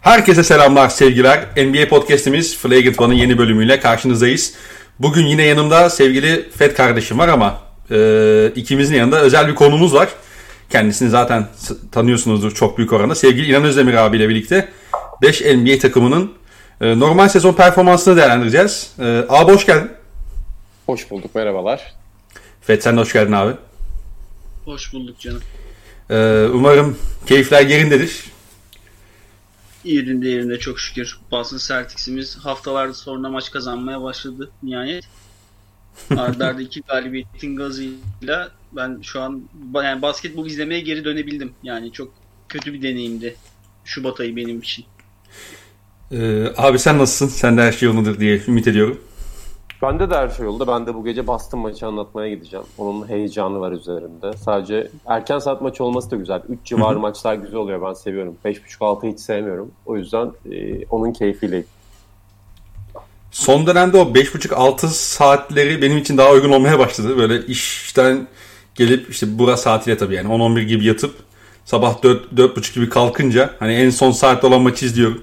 Herkese selamlar, sevgiler. NBA Podcast'imiz Flagrant One'ın yeni bölümüyle karşınızdayız. Bugün yine yanımda sevgili Fed kardeşim var ama e, ikimizin yanında özel bir konumuz var. Kendisini zaten tanıyorsunuzdur çok büyük oranda. Sevgili İnan Özdemir abiyle birlikte 5 NBA takımının e, normal sezon performansını değerlendireceğiz. E, abi hoş geldin. Hoş bulduk, merhabalar. Fed sen de hoş geldin abi. Hoş bulduk canım. E, umarım keyifler yerindedir. Yerinde yerinde çok şükür. Boston Celtics'imiz haftalarda sonra maç kazanmaya başladı nihayet. Arda arda iki galibiyetin gazıyla ben şu an yani basketbol izlemeye geri dönebildim. Yani çok kötü bir deneyimdi Şubat ayı benim için. Ee, abi sen nasılsın? Sen de her şey yolundadır diye ümit ediyorum. Bende de her şey oldu. Ben de bu gece Boston maçı anlatmaya gideceğim. Onun heyecanı var üzerimde. Sadece erken saat maçı olması da güzel. 3 civarı maçlar güzel oluyor. Ben seviyorum. 5.5-6 hiç sevmiyorum. O yüzden e, onun keyfiyle. Son dönemde o 5.5-6 saatleri benim için daha uygun olmaya başladı. Böyle işten gelip işte bura saatiyle tabii yani 10-11 gibi yatıp sabah 4-4.30 gibi kalkınca hani en son saatte olan maçı izliyorum.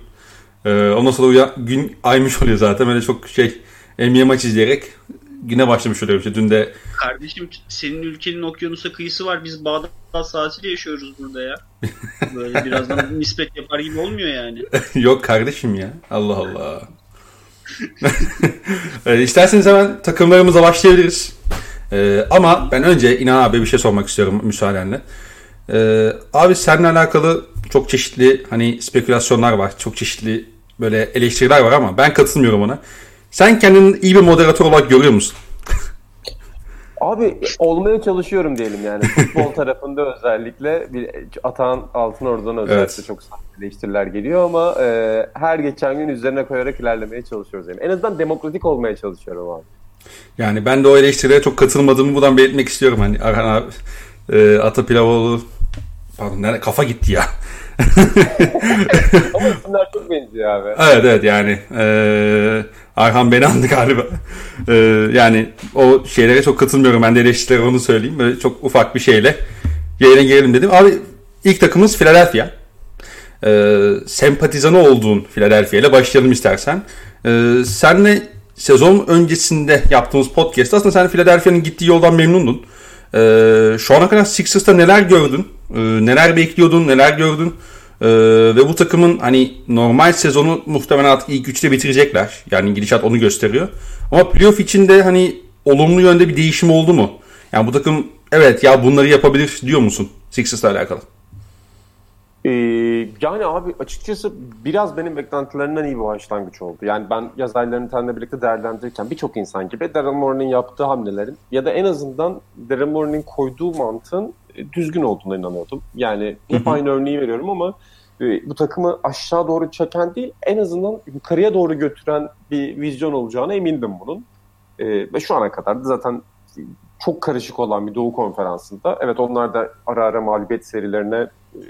Ee, ondan sonra uyan, gün aymış oluyor zaten. Böyle çok şey NBA maç izleyerek güne başlamış oluyorum. İşte dün de Kardeşim senin ülkenin okyanusa kıyısı var. Biz Bağdat saatiyle yaşıyoruz burada ya. Böyle birazdan nispet yapar gibi olmuyor yani. Yok kardeşim ya. Allah Allah. evet, isterseniz hemen takımlarımıza başlayabiliriz. Ee, ama ben önce İnan abi bir şey sormak istiyorum müsaadenle. Ee, abi seninle alakalı çok çeşitli hani spekülasyonlar var. Çok çeşitli böyle eleştiriler var ama ben katılmıyorum ona. Sen kendini iyi bir moderatör olarak görüyor musun? Abi olmaya çalışıyorum diyelim yani. Futbol tarafında özellikle bir Atan Altın oradan özellikle evet. çok eleştiriler geliyor ama e, her geçen gün üzerine koyarak ilerlemeye çalışıyoruz. Yani. En azından demokratik olmaya çalışıyorum abi. Yani ben de o eleştirilere çok katılmadığımı buradan belirtmek istiyorum. Hani Arhan abi, e, Ata Pilavoğlu pardon nerede kafa gitti ya. Ama isimler çok benziyor abi. Evet evet yani e, Arhan beni andı galiba. E, yani o şeylere çok katılmıyorum. Ben de eleştirilere onu söyleyeyim. Böyle çok ufak bir şeyle yayına girelim dedim. Abi ilk takımımız Philadelphia. E, sempatizanı olduğun Philadelphia ile başlayalım istersen. E, senle sezon öncesinde yaptığımız podcast aslında sen Philadelphia'nın gittiği yoldan memnundun. Ee, şu ana kadar Sixers'ta neler gördün? Ee, neler bekliyordun? Neler gördün? Ee, ve bu takımın hani normal sezonu muhtemelen artık ilk üçte bitirecekler. Yani gidişat onu gösteriyor. Ama playoff içinde hani olumlu yönde bir değişim oldu mu? Yani bu takım evet ya bunları yapabilir diyor musun Sixers'la alakalı? Ee, yani abi açıkçası biraz benim beklentilerimden iyi bir başlangıç oldu. Yani ben yaz aylarını seninle birlikte değerlendirirken birçok insan gibi Daryl Morey'nin yaptığı hamlelerin ya da en azından Daryl Morey'nin koyduğu mantığın düzgün olduğuna inanıyordum. Yani hep aynı örneği veriyorum ama e, bu takımı aşağı doğru çeken değil en azından yukarıya doğru götüren bir vizyon olacağına emindim bunun. E, ve şu ana kadar da zaten çok karışık olan bir Doğu Konferansı'nda evet onlar da ara ara mağlubiyet serilerine e,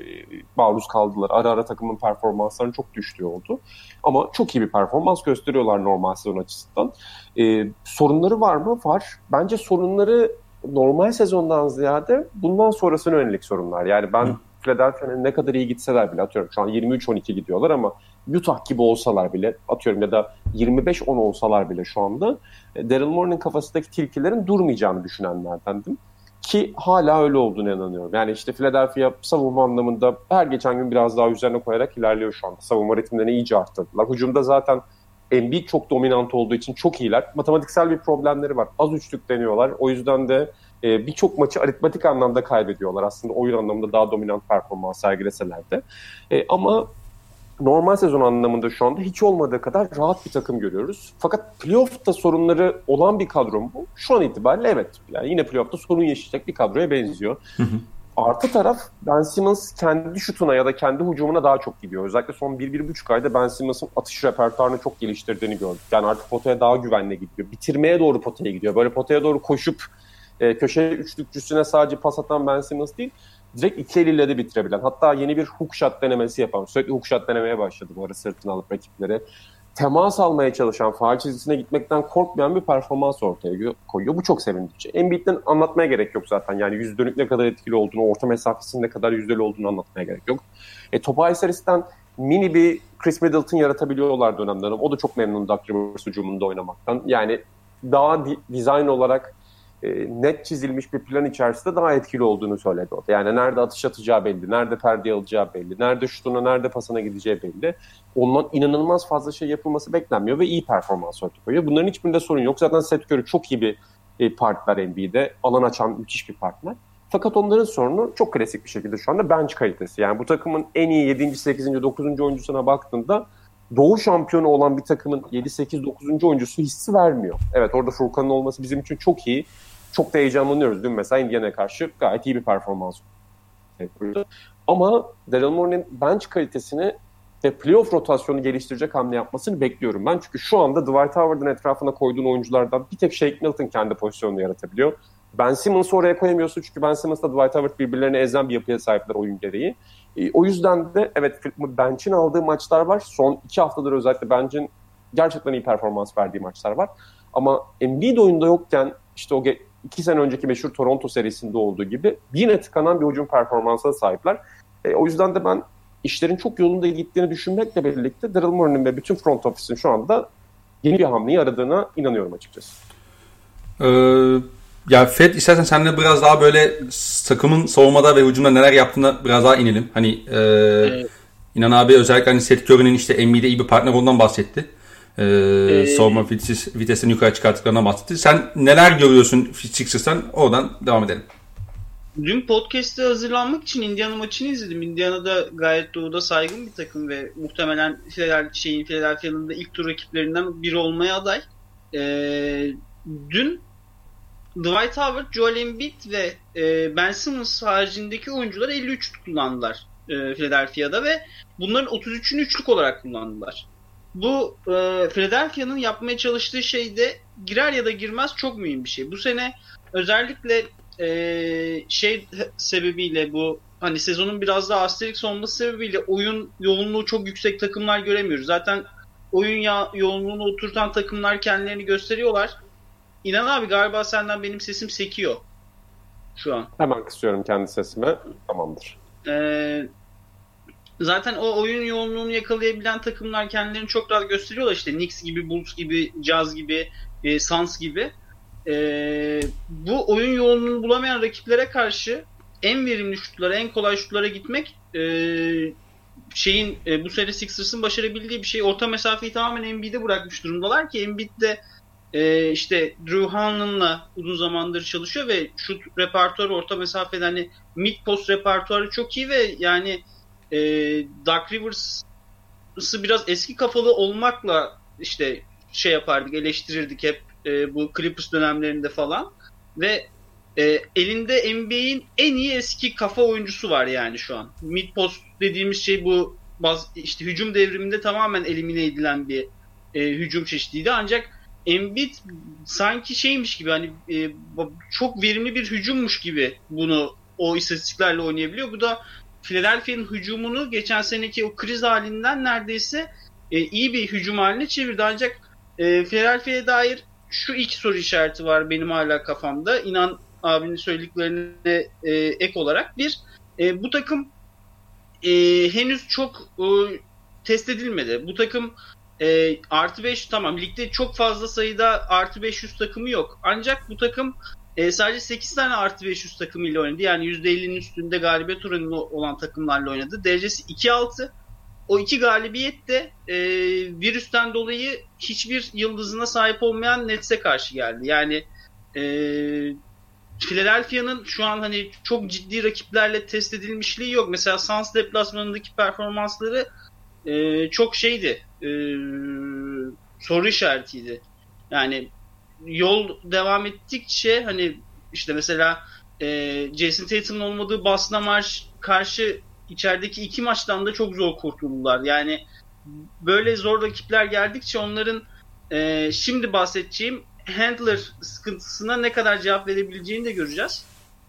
maruz kaldılar. Ara ara takımın performanslarının çok düştüğü oldu. Ama çok iyi bir performans gösteriyorlar normal sezon açısından. E, sorunları var mı? Var. Bence sorunları normal sezondan ziyade bundan sonrasına yönelik sorunlar. Yani ben Philadelphia'nın ne kadar iyi gitseler bile atıyorum şu an 23-12 gidiyorlar ama Utah gibi olsalar bile atıyorum ya da 25-10 olsalar bile şu anda e, Daryl Morey'nin kafasındaki tilkilerin durmayacağını düşünenlerdendim. Ki hala öyle olduğunu inanıyorum. Yani işte Philadelphia savunma anlamında her geçen gün biraz daha üzerine koyarak ilerliyor şu anda. Savunma ritimlerini iyice arttırdılar. Hücumda zaten Embiid çok dominant olduğu için çok iyiler. Matematiksel bir problemleri var. Az üçlük deniyorlar. O yüzden de e, birçok maçı aritmatik anlamda kaybediyorlar. Aslında oyun anlamında daha dominant performans sergileseler de. E, ama normal sezon anlamında şu anda hiç olmadığı kadar rahat bir takım görüyoruz. Fakat playoff'ta sorunları olan bir kadro mu? Şu an itibariyle evet. Yani yine playoff'ta sorun yaşayacak bir kadroya benziyor. Hı hı. Artı taraf Ben Simmons kendi şutuna ya da kendi hücumuna daha çok gidiyor. Özellikle son 1-1,5 ayda Ben Simmons'ın atış repertuarını çok geliştirdiğini gördük. Yani artık potaya daha güvenli gidiyor. Bitirmeye doğru potaya gidiyor. Böyle potaya doğru koşup e, köşe üçlükçüsüne sadece pas atan Ben Simmons değil direkt iki eliyle de bitirebilen. Hatta yeni bir hook shot denemesi yapan. Sürekli hook shot denemeye başladı bu ara sırtını alıp rakipleri. Temas almaya çalışan, faal çizgisine gitmekten korkmayan bir performans ortaya koyuyor. Bu çok sevindirici. Embiid'den anlatmaya gerek yok zaten. Yani yüz dönük ne kadar etkili olduğunu, orta mesafesinin ne kadar yüzdeli olduğunu anlatmaya gerek yok. E, Tobias Harris'ten mini bir Chris Middleton yaratabiliyorlar dönemden. O da çok memnun Doug Rivers hücumunda oynamaktan. Yani daha di- dizayn olarak e, net çizilmiş bir plan içerisinde daha etkili olduğunu söyledi o. Yani nerede atış atacağı belli, nerede perde alacağı belli, nerede şutuna, nerede pasına gideceği belli. Ondan inanılmaz fazla şey yapılması beklenmiyor ve iyi performans ortaya koyuyor. Bunların hiçbirinde sorun yok. Zaten Seth Curry çok iyi bir e, partner NBA'de. Alan açan müthiş bir partner. Fakat onların sorunu çok klasik bir şekilde şu anda bench kalitesi. Yani bu takımın en iyi 7. 8. 9. oyuncusuna baktığında Doğu şampiyonu olan bir takımın 7, 8, 9. oyuncusu hissi vermiyor. Evet orada Furkan'ın olması bizim için çok iyi. Çok da heyecanlanıyoruz. Dün mesela Indiana'ya karşı gayet iyi bir performans yapıyordu. Ama Daryl Morey'nin bench kalitesini ve playoff rotasyonu geliştirecek hamle yapmasını bekliyorum ben. Çünkü şu anda Dwight Howard'ın etrafına koyduğun oyunculardan bir tek Shake Milton kendi pozisyonunu yaratabiliyor. Ben Simmons'ı oraya koyamıyorsun çünkü Ben Simmons'la Dwight Howard birbirlerine ezen bir yapıya sahipler oyun gereği. E, o yüzden de evet Bench'in aldığı maçlar var. Son iki haftadır özellikle Bench'in gerçekten iyi performans verdiği maçlar var. Ama Embiid oyunda yokken işte o iki sene önceki meşhur Toronto serisinde olduğu gibi yine tıkanan bir hücum performansına sahipler. E, o yüzden de ben işlerin çok yolunda gittiğini düşünmekle birlikte Daryl Morey'nin ve bütün front office'in şu anda yeni bir hamleyi aradığına inanıyorum açıkçası. Ee, ya Fed istersen seninle biraz daha böyle takımın savunmada ve hücumda neler yaptığına biraz daha inelim. Hani e, evet. İnan abi özellikle hani Seth Curry'nin işte NBA'de iyi bir partner olduğundan bahsetti. Ee, ee, savunma vites, vitesini yukarı çıkarttıklarına bahsetti. Sen neler görüyorsun Sixers'tan? Oradan devam edelim. Dün podcast'te hazırlanmak için Indiana maçını izledim. Indiana'da gayet doğuda saygın bir takım ve muhtemelen şeyin Philadelphia'nın da ilk tur rakiplerinden biri olmaya aday. Ee, dün Dwight Howard, Joel Embiid ve e, Ben Simmons haricindeki oyuncular 53 kullandılar e, Philadelphia'da ve bunların 33'ünü üçlük olarak kullandılar. Bu e, Philadelphia'nın yapmaya çalıştığı şey de girer ya da girmez çok mühim bir şey. Bu sene özellikle e, şey sebebiyle bu hani sezonun biraz daha asterix olması sebebiyle oyun yoğunluğu çok yüksek takımlar göremiyoruz. Zaten oyun ya, yoğunluğunu oturtan takımlar kendilerini gösteriyorlar. İnan abi galiba senden benim sesim sekiyor şu an. Hemen kısıyorum kendi sesimi. Tamamdır. Ee, zaten o oyun yoğunluğunu yakalayabilen takımlar kendilerini çok rahat gösteriyorlar. İşte Knicks gibi, Bulls gibi, Jazz gibi, e, Suns gibi. E, bu oyun yoğunluğunu bulamayan rakiplere karşı en verimli şutlara, en kolay şutlara gitmek e, şeyin e, bu sene Sixers'ın başarabildiği bir şey. Orta mesafeyi tamamen Embiid'e bırakmış durumdalar ki Embiid de e, işte Drew Hanlon'la uzun zamandır çalışıyor ve şut repertuarı orta mesafeden hani mid post repertuarı çok iyi ve yani e, Dark Rivers'ı biraz eski kafalı olmakla işte şey yapardık eleştirirdik hep e, bu Clippers dönemlerinde falan ve e, elinde NBA'in en iyi eski kafa oyuncusu var yani şu an. Mid post dediğimiz şey bu baz, işte hücum devriminde tamamen elimine edilen bir e, hücum çeşidiydi ancak Embiid sanki şeymiş gibi hani e, çok verimli bir hücummuş gibi bunu o istatistiklerle oynayabiliyor. Bu da Philadelphia'nın hücumunu geçen seneki o kriz halinden neredeyse e, iyi bir hücum haline çevirdi. Ancak e, Philadelphia'ya dair şu iki soru işareti var benim hala kafamda. İnan abinin söylediklerine e, ek olarak. Bir, e, bu takım e, henüz çok e, test edilmedi. Bu takım e, artı 5 tamam ligde çok fazla sayıda artı 500 takımı yok. Ancak bu takım e, sadece 8 tane artı 500 takımıyla oynadı. Yani %50'nin üstünde galibiyet oranı olan takımlarla oynadı. Derecesi 2-6. O iki galibiyet de e, virüsten dolayı hiçbir yıldızına sahip olmayan Nets'e karşı geldi. Yani e, Philadelphia'nın şu an hani çok ciddi rakiplerle test edilmişliği yok. Mesela Suns deplasmanındaki performansları e, çok şeydi. E, soru işaretiydi. Yani yol devam ettikçe hani işte mesela e, Jason Tatum'un olmadığı Boston'a marş karşı içerideki iki maçtan da çok zor kurtuldular. Yani böyle zor rakipler geldikçe onların e, şimdi bahsedeceğim handler sıkıntısına ne kadar cevap verebileceğini de göreceğiz.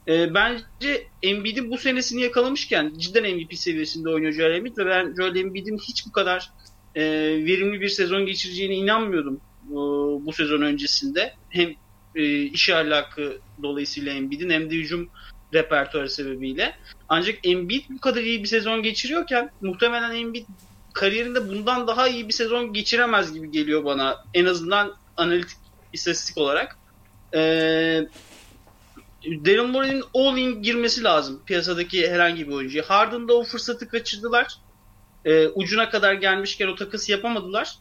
E, bence Embiid'in bu senesini yakalamışken cidden MVP seviyesinde oynuyor Joel Embiid ve ben Joel Embiid'in hiç bu kadar e, verimli bir sezon geçireceğine inanmıyordum bu sezon öncesinde. Hem e, iş ahlakı dolayısıyla Embiid'in hem de hücum repertuarı sebebiyle. Ancak Embiid bu kadar iyi bir sezon geçiriyorken muhtemelen Embiid kariyerinde bundan daha iyi bir sezon geçiremez gibi geliyor bana. En azından analitik istatistik olarak. Ee, Daryl Morey'nin all-in girmesi lazım piyasadaki herhangi bir oyuncuya. Harden'da o fırsatı kaçırdılar. Ee, ucuna kadar gelmişken o takısı yapamadılar.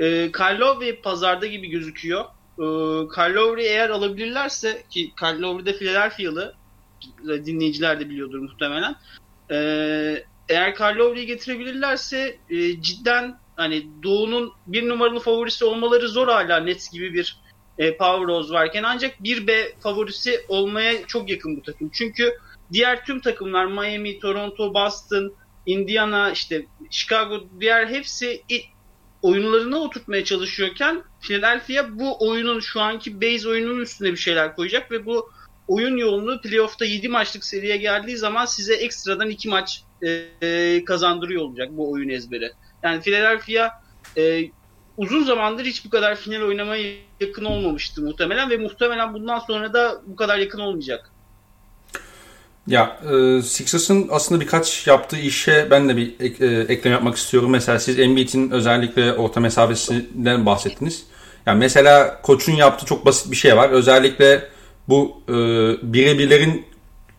Ee, Kyle Lowry pazarda gibi gözüküyor. Ee, Kyle Lowry eğer alabilirlerse ki Lowry de Philadelphia'lı dinleyiciler de biliyordur muhtemelen. Ee, eğer Kyle Lowry'i getirebilirlerse e, cidden hani Doğu'nun bir numaralı favorisi olmaları zor hala Nets gibi bir e, Power Rose varken ancak bir B favorisi olmaya çok yakın bu takım. Çünkü diğer tüm takımlar Miami, Toronto, Boston, Indiana, işte Chicago diğer hepsi oyunlarına oturtmaya çalışıyorken Philadelphia bu oyunun şu anki base oyunun üstüne bir şeyler koyacak ve bu oyun yoğunluğu playoff'ta 7 maçlık seriye geldiği zaman size ekstradan 2 maç e, kazandırıyor olacak bu oyun ezberi. Yani Philadelphia e, uzun zamandır hiç bu kadar final oynamaya yakın olmamıştı muhtemelen ve muhtemelen bundan sonra da bu kadar yakın olmayacak. Ya e, Sixers'ın aslında birkaç yaptığı işe ben de bir ek, e, ekleme yapmak istiyorum. Mesela siz Embiid'in özellikle orta mesafesinden bahsettiniz. Yani mesela koçun yaptığı çok basit bir şey var. Özellikle bu e, birebirlerin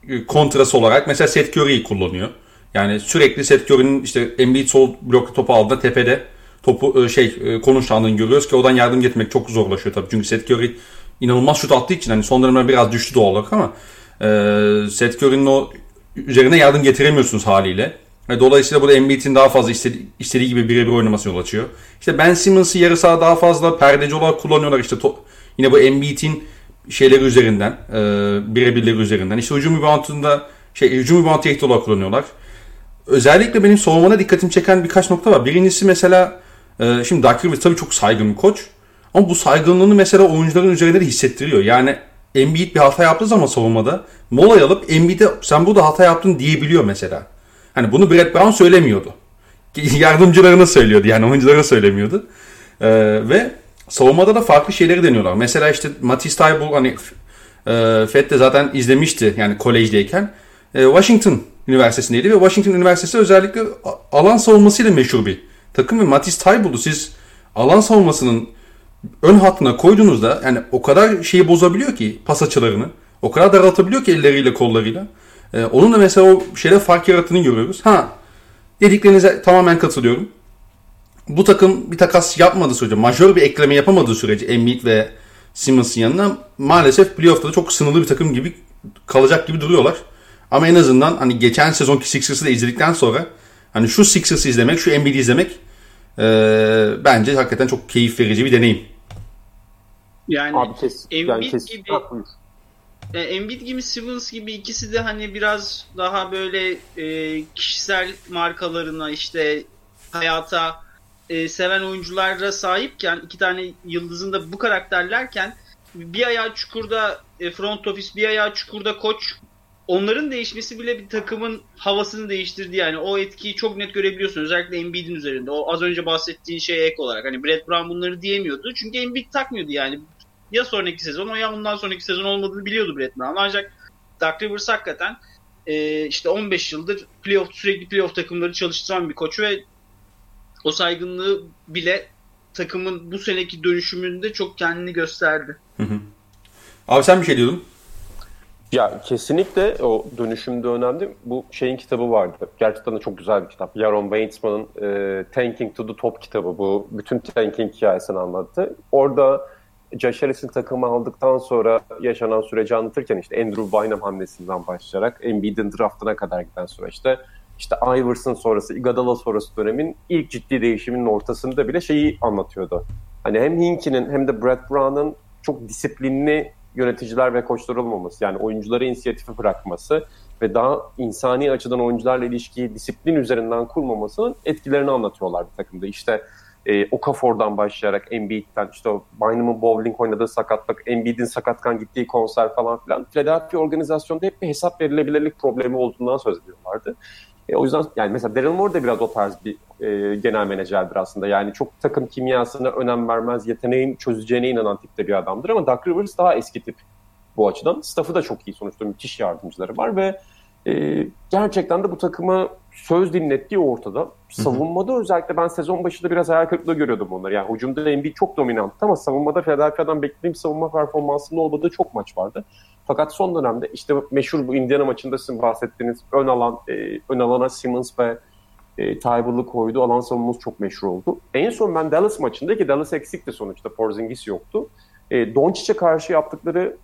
e, kontrası olarak mesela Seth Curry'i kullanıyor. Yani sürekli Seth Curry'nin işte Embiid sol blokta topu aldığında tepede topu e, şey e, konuşlandığını görüyoruz ki oradan yardım getirmek çok zorlaşıyor tabii. Çünkü Seth Curry inanılmaz şut attığı için hani son dönemler biraz düştü doğal olarak ama Seth Curry'nin o üzerine yardım getiremiyorsunuz haliyle. Dolayısıyla burada Embiid'in daha fazla istediği, istediği gibi birebir oynaması yol açıyor. İşte Ben Simmons'ı yarı saha daha fazla perdeci olarak kullanıyorlar. İşte to, yine bu Embiid'in şeyleri üzerinden, e, birebirleri üzerinden. İşte hücum reboundında şey hücum rebound tehdit olarak kullanıyorlar. Özellikle benim savunmana dikkatimi çeken birkaç nokta var. Birincisi mesela e, şimdi Doug tabii çok saygın bir koç. Ama bu saygınlığını mesela oyuncuların üzerinde de hissettiriyor. Yani Embiid bir hata yaptığı zaman savunmada mola alıp Embiid'e sen burada hata yaptın diyebiliyor mesela. Hani bunu Brett Brown söylemiyordu. Yardımcılarına söylüyordu yani oyunculara söylemiyordu. Ee, ve savunmada da farklı şeyleri deniyorlar. Mesela işte Matisse Thybulle hani e, Fed de zaten izlemişti yani kolejdeyken. E, Washington Üniversitesi'ndeydi ve Washington Üniversitesi özellikle alan savunmasıyla meşhur bir takım ve Matisse Thybulle siz alan savunmasının ön hattına koyduğunuzda yani o kadar şeyi bozabiliyor ki pas açılarını. O kadar daraltabiliyor ki elleriyle kollarıyla. Ee, onun da mesela o şeyde fark yarattığını görüyoruz. Ha dediklerinize tamamen katılıyorum. Bu takım bir takas yapmadığı sürece, majör bir ekleme yapamadığı sürece Embiid ve Simmons'ın yanına maalesef playoff'ta da çok sınırlı bir takım gibi kalacak gibi duruyorlar. Ama en azından hani geçen sezonki Sixers'ı da izledikten sonra hani şu Sixers'ı izlemek, şu Embiid'i izlemek e, bence hakikaten çok keyif verici bir deneyim. Yani Abi kes, Embiid yani kes, gibi e, Embiid gibi Simmons gibi ikisi de hani biraz daha böyle e, kişisel markalarına işte hayata e, seven oyunculara sahipken iki tane yıldızın da bu karakterlerken bir ayağı çukurda e, front office bir ayağı çukurda koç onların değişmesi bile bir takımın havasını değiştirdi yani. O etkiyi çok net görebiliyorsun. Özellikle Embiid'in üzerinde. O az önce bahsettiğin şey ek olarak. Hani Brett Brown bunları diyemiyordu. Çünkü Embiid takmıyordu yani. Ya sonraki sezon o ya bundan sonraki sezon olmadığını biliyordu Brett Brown. Ancak Doug Rivers hakikaten e, işte 15 yıldır playoff sürekli playoff takımları çalıştıran bir koç ve o saygınlığı bile takımın bu seneki dönüşümünde çok kendini gösterdi. Hı hı. Abi sen bir şey diyordun. Ya kesinlikle o dönüşümde önemli. Bu şeyin kitabı vardı. Gerçekten de çok güzel bir kitap. Yaron Weitzman'ın e, Tanking to the Top kitabı. Bu bütün tanking hikayesini anlattı. Orada Josh Harris'in takımı aldıktan sonra yaşanan süreci anlatırken işte Andrew Bynum hamlesinden başlayarak Embiid'in draftına kadar giden süreçte işte Iverson sonrası, Iguodala sonrası dönemin ilk ciddi değişiminin ortasında bile şeyi anlatıyordu. Hani hem Hinkie'nin hem de Brett Brown'ın çok disiplinli yöneticiler ve koçlar olmaması yani oyunculara inisiyatifi bırakması ve daha insani açıdan oyuncularla ilişkiyi disiplin üzerinden kurmamasının etkilerini anlatıyorlar bir takımda. İşte e, Okafor'dan başlayarak Embiid'den işte o Bynum'un bowling oynadığı sakatlık, Embiid'in sakatkan gittiği konser falan filan. Philadelphia organizasyonda hep bir hesap verilebilirlik problemi olduğundan söz ediyorlardı. E, o yüzden yani mesela Daryl Moore da biraz o tarz bir e, genel menajerdir aslında. Yani çok takım kimyasına önem vermez, yeteneğin çözeceğine inanan tipte bir adamdır ama Doug Rivers daha eski tip bu açıdan. Staff'ı da çok iyi sonuçta müthiş yardımcıları var ve e, gerçekten de bu takımı söz dinlettiği ortada. Savunmada özellikle ben sezon başında biraz hayal kırıklığı görüyordum onları. Yani hücumda Embiid çok dominanttı ama savunmada Philadelphia'dan beklediğim savunma performansının olmadığı çok maç vardı. Fakat son dönemde işte meşhur bu Indiana maçında sizin bahsettiğiniz ön alan e, ön alana Simmons ve e, Tybal'ı koydu. Alan savunması çok meşhur oldu. En son ben Dallas maçında ki Dallas eksikti sonuçta. Porzingis yoktu. E, Doncic'e karşı yaptıkları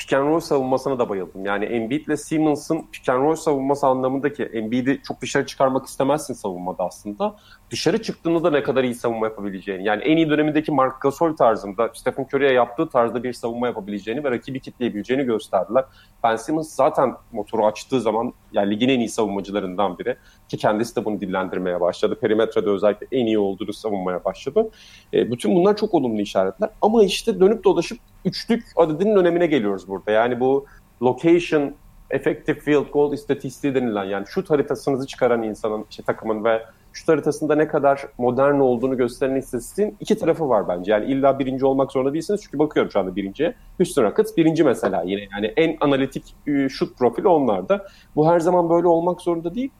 pick and roll savunmasına da bayıldım. Yani Embiid ile Simmons'ın pick and roll savunması anlamındaki Embiid'i çok dışarı çıkarmak istemezsin savunmada aslında. Dışarı çıktığında da ne kadar iyi savunma yapabileceğini. Yani en iyi dönemindeki Mark Gasol tarzında Stephen Curry'e yaptığı tarzda bir savunma yapabileceğini ve rakibi kitleyebileceğini gösterdiler. Ben Simmons zaten motoru açtığı zaman yani ligin en iyi savunmacılarından biri ki kendisi de bunu dillendirmeye başladı. Perimetrede özellikle en iyi olduğunu savunmaya başladı. E, bütün bunlar çok olumlu işaretler. Ama işte dönüp dolaşıp üçlük adedinin önemine geliyoruz burada. Yani bu location, effective field goal istatistiği denilen yani şut haritasınızı çıkaran insanın, işte takımın ve şut haritasında ne kadar modern olduğunu gösteren istatistiğin iki tarafı var bence. Yani illa birinci olmak zorunda değilsiniz çünkü bakıyorum şu anda birinciye. Houston Rockets birinci mesela yine yani en analitik e, şut profili onlarda. Bu her zaman böyle olmak zorunda değil.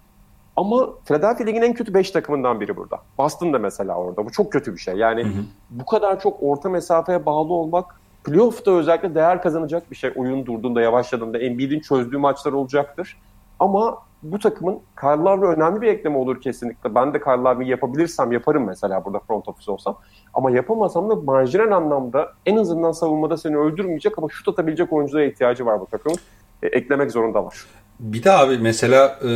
Ama Philadelphia Lig'in en kötü 5 takımından biri burada. Boston da mesela orada. Bu çok kötü bir şey. Yani hı hı. bu kadar çok orta mesafeye bağlı olmak playoff'ta özellikle değer kazanacak bir şey. Oyun durduğunda, yavaşladığında Embiid'in çözdüğü maçlar olacaktır. Ama bu takımın Kyle önemli bir ekleme olur kesinlikle. Ben de Kyle yapabilirsem yaparım mesela burada front office olsam. Ama yapamasam da marjinal anlamda en azından savunmada seni öldürmeyecek ama şut atabilecek oyunculara ihtiyacı var bu takımın. E, eklemek zorundalar. Bir de abi mesela e,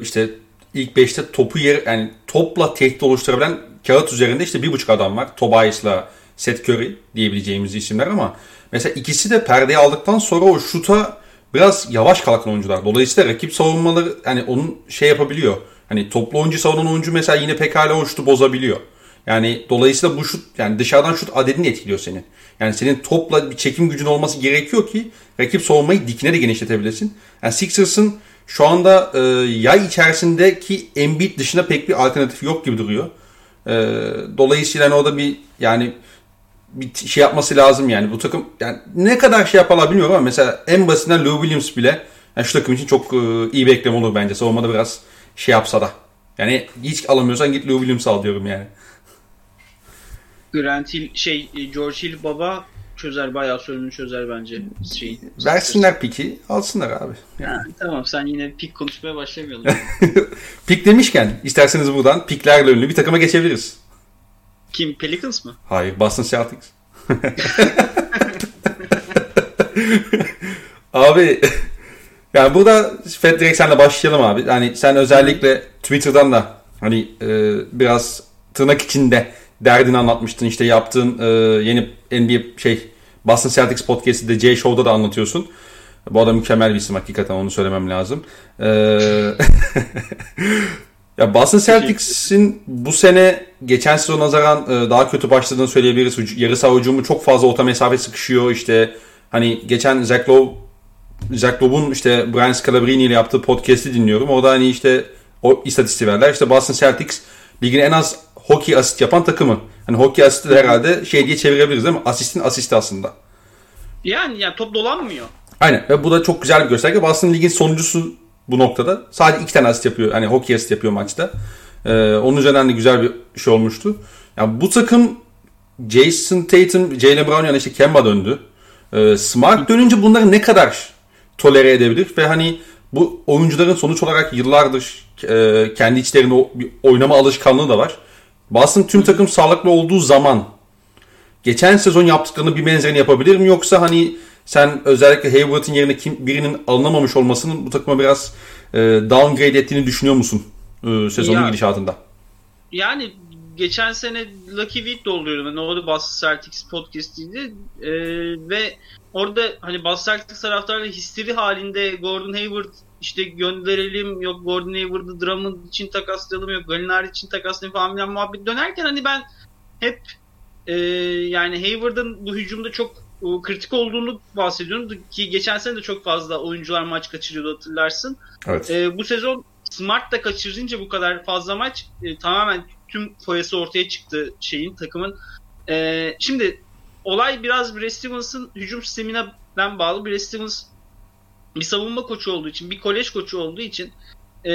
işte ilk 5'te topu yer yani topla tehdit oluşturabilen kağıt üzerinde işte bir buçuk adam var. Tobias'la Seth Curry diyebileceğimiz isimler ama mesela ikisi de perdeyi aldıktan sonra o şuta biraz yavaş kalkan oyuncular. Dolayısıyla rakip savunmaları hani onun şey yapabiliyor. Hani toplu oyuncu savunan oyuncu mesela yine pekala o şutu bozabiliyor. Yani dolayısıyla bu şut yani dışarıdan şut adedini etkiliyor senin. Yani senin topla bir çekim gücün olması gerekiyor ki rakip savunmayı dikine de genişletebilesin. Yani Sixers'ın şu anda e, yay içerisindeki Embiid dışında pek bir alternatif yok gibi duruyor. E, dolayısıyla hani orada bir yani bir şey yapması lazım yani. Bu takım yani ne kadar şey yaparlar bilmiyorum ama mesela en basitinden Lou Williams bile yani şu takım için çok e, iyi bir eklem olur bence. Savunmada biraz şey yapsa da. Yani hiç alamıyorsan git Lou Williams al diyorum yani. Grant Hill şey George Hill baba çözer bayağı sorunu çözer bence. Şey, Versinler piki alsınlar abi. Yani. Ha, tamam sen yine pik konuşmaya başlamayalım. pik demişken isterseniz buradan piklerle ünlü bir takıma geçebiliriz. Kim? Pelicans mı? Hayır Boston Celtics. abi yani burada Fed direkt senle başlayalım abi. Hani sen özellikle Twitter'dan da hani e, biraz tırnak içinde derdini anlatmıştın. İşte yaptığın e, yeni NBA şey Boston Celtics podcast'ı J Show'da da anlatıyorsun. Bu adam mükemmel bir isim hakikaten onu söylemem lazım. Ee, ya Boston Celtics'in bu sene geçen sezon nazaran e, daha kötü başladığını söyleyebiliriz. Yarı saha hücumu çok fazla orta mesafe sıkışıyor. İşte hani geçen Zach Lowe Zach Lowe'un işte Brian Scalabrine ile yaptığı podcast'i dinliyorum. Orada hani işte o istatistiği verdiler. İşte Boston Celtics ligin en az hockey asist yapan takımı. Hani hockey asisti de herhalde şey diye çevirebiliriz değil mi? Asistin asisti aslında. Yani, yani top dolanmıyor. Aynen ve bu da çok güzel bir gösterge. Boston ligin sonuncusu bu noktada. Sadece iki tane asist yapıyor. Hani hockey asist yapıyor maçta. Ee, onun üzerinden de güzel bir şey olmuştu. Yani bu takım Jason Tatum, Jalen Brown yani işte Kemba döndü. Ee, Smart dönünce bunları ne kadar tolere edebilir ve hani bu oyuncuların sonuç olarak yıllardır e, kendi içlerinde bir oynama alışkanlığı da var. Boston tüm takım sağlıklı olduğu zaman geçen sezon yaptıklarını bir benzerini yapabilir mi yoksa hani sen özellikle Hayward'ın yerine kim, birinin alınamamış olmasının bu takıma biraz e, downgrade ettiğini düşünüyor musun e, sezonun ya, gidişatında? Yani geçen sene Lucky Week dolduruyordum. Yani orada Boston Celtics podcast'iydi. Ee, ve orada hani Boston Celtics taraftarları histeri halinde Gordon Hayward işte gönderelim yok Gordon Hayward'ı Drummond için takaslayalım yok Galinari için takaslayalım falan filan muhabbet dönerken hani ben hep e, yani Hayward'ın bu hücumda çok e, kritik olduğunu bahsediyorum ki geçen sene de çok fazla oyuncular maç kaçırıyordu hatırlarsın. Evet. E, bu sezon Smart da kaçırınca bu kadar fazla maç e, tamamen tüm foyası ortaya çıktı şeyin takımın. E, şimdi olay biraz Brad Stevens'ın hücum sisteminden bağlı. Brad Stevens bir savunma koçu olduğu için, bir kolej koçu olduğu için e,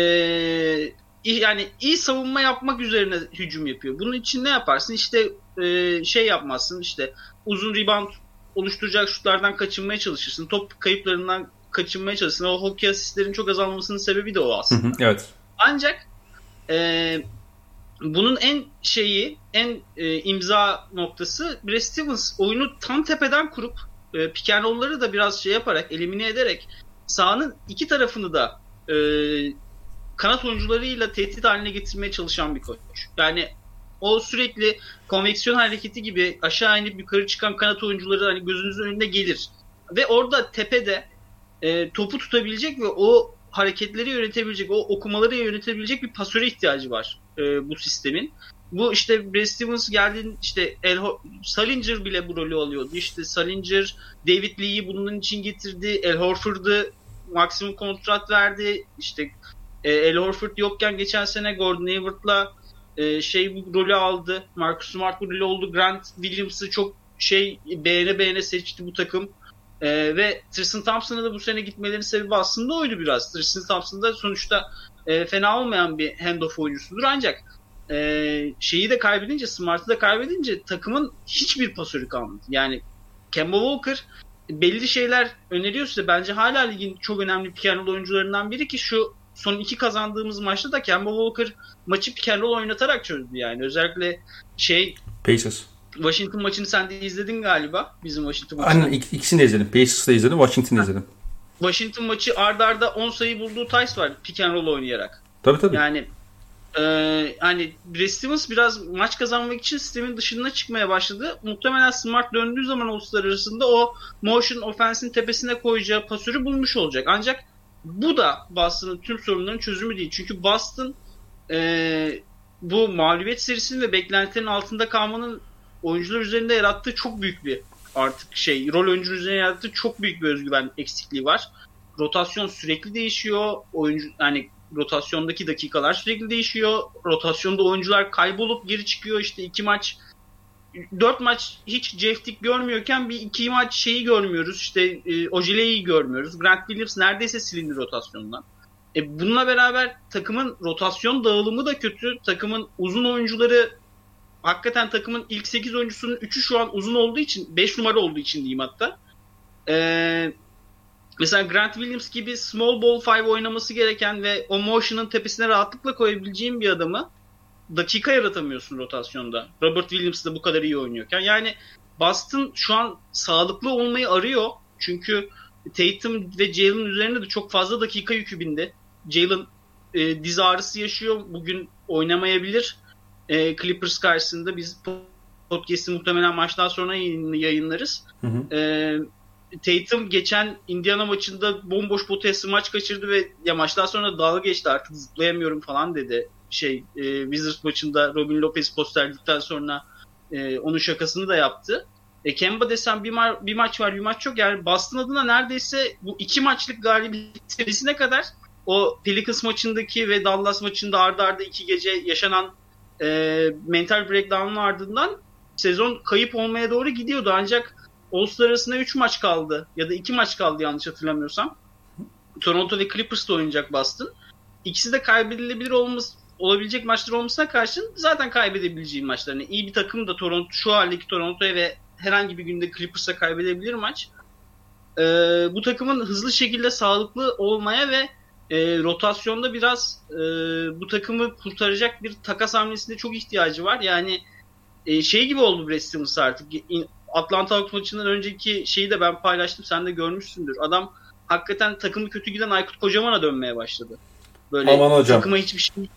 yani iyi savunma yapmak üzerine hücum yapıyor. Bunun için ne yaparsın? İşte e, şey yapmazsın işte uzun rebound oluşturacak şutlardan kaçınmaya çalışırsın. Top kayıplarından kaçınmaya çalışırsın. O hockey asistlerin çok azalmasının sebebi de o aslında. evet. Ancak e, bunun en şeyi, en e, imza noktası Brad Stevens oyunu tam tepeden kurup e, pick and roll'ları da biraz şey yaparak, elimine ederek sahanın iki tarafını da e, kanat oyuncularıyla tehdit haline getirmeye çalışan bir koç. Yani o sürekli konveksiyon hareketi gibi aşağı inip yukarı çıkan kanat oyuncuları hani gözünüzün önünde gelir. Ve orada tepede e, topu tutabilecek ve o hareketleri yönetebilecek, o okumaları yönetebilecek bir pasöre ihtiyacı var e, bu sistemin. Bu işte Brad Stevens geldiğinde işte El Salinger bile bu rolü alıyordu. İşte Salinger David Lee'yi bunun için getirdi. El Horford'u maksimum kontrat verdi. İşte e, El Horford yokken geçen sene Gordon Hayward'la e, şey bu rolü aldı. Marcus Smart bu rolü oldu. Grant Williams'ı çok şey beğene beğene seçti bu takım. E, ve Tristan Thompson'a da bu sene gitmelerinin sebebi aslında oydu biraz. Tristan Thompson da sonuçta e, fena olmayan bir handoff oyuncusudur ancak e, şeyi de kaybedince, Smart'ı da kaybedince takımın hiçbir pasörü kalmadı. Yani Kemba Walker belli şeyler öneriyor size. Bence hala ligin çok önemli pick oyuncularından biri ki şu son iki kazandığımız maçta da Kemba Walker maçı pick oynatarak çözdü yani. Özellikle şey Pacers. Washington maçını sen de izledin galiba. Bizim Washington maçını. Aynen ik- ikisini de izledim. Pacers'ı da izledim. Washington'ı izledim. Washington maçı ardarda arda 10 sayı bulduğu Tice var pick and roll oynayarak. Tabii tabii. Yani e, hani Brad Stevens biraz maç kazanmak için sistemin dışına çıkmaya başladı. Muhtemelen Smart döndüğü zaman uluslararasında o motion offense'in tepesine koyacağı pasörü bulmuş olacak. Ancak bu da Boston'ın tüm sorunların çözümü değil. Çünkü Boston e, bu mağlubiyet serisinin ve beklentilerin altında kalmanın oyuncular üzerinde yarattığı çok büyük bir artık şey rol oyuncu üzerinde yarattığı çok büyük bir özgüven eksikliği var. Rotasyon sürekli değişiyor. Oyuncu yani rotasyondaki dakikalar sürekli değişiyor. Rotasyonda oyuncular kaybolup geri çıkıyor. İşte iki maç dört maç hiç Jeff görmüyorken bir iki maç şeyi görmüyoruz. İşte e, Ojele'yi görmüyoruz. Grant Williams neredeyse silindi rotasyondan. E, bununla beraber takımın rotasyon dağılımı da kötü. Takımın uzun oyuncuları hakikaten takımın ilk 8 oyuncusunun 3'ü şu an uzun olduğu için 5 numara olduğu için diyeyim hatta. Ee, mesela Grant Williams gibi small ball 5 oynaması gereken ve o motion'ın tepesine rahatlıkla koyabileceğin bir adamı dakika yaratamıyorsun rotasyonda. Robert Williams da bu kadar iyi oynuyorken. Yani Boston şu an sağlıklı olmayı arıyor. Çünkü Tatum ve Jalen üzerinde de çok fazla dakika yükü bindi. Jalen e, diz ağrısı yaşıyor. Bugün oynamayabilir. E, Clippers karşısında biz podcast'i muhtemelen maçtan sonra yayınlarız. Hı hı. E, Tatum geçen Indiana maçında bomboş potası maç kaçırdı ve ya maçtan sonra dalga geçti artık zıplayamıyorum falan dedi. Şey e, Wizards maçında Robin Lopez posterledikten sonra e, onun şakasını da yaptı. E, Kemba desem bir, ma- bir maç var bir maç yok. Yani Boston adına neredeyse bu iki maçlık galibiyet serisine kadar o Pelicans maçındaki ve Dallas maçında ardarda arda iki gece yaşanan e, mental breakdown'un ardından sezon kayıp olmaya doğru gidiyordu. Ancak All-Star arasında 3 maç kaldı ya da 2 maç kaldı yanlış hatırlamıyorsam. Toronto ve Clippers'ta oynayacak Boston. İkisi de kaybedilebilir olması, olabilecek maçlar olmasına karşın zaten kaybedebileceği maçlarını. Yani iyi bir takım da Toronto şu haldeki Toronto'ya ve herhangi bir günde Clippers'a kaybedebilir maç. Ee, bu takımın hızlı şekilde sağlıklı olmaya ve e, rotasyonda biraz e, bu takımı kurtaracak bir takas hamlesinde çok ihtiyacı var. Yani e, şey gibi oldu Brad Stevens artık. Atlanta Hawks maçından önceki şeyi de ben paylaştım. Sen de görmüşsündür. Adam hakikaten takımı kötü giden Aykut Kocaman'a dönmeye başladı. Böyle Aman hocam. takıma hiçbir şey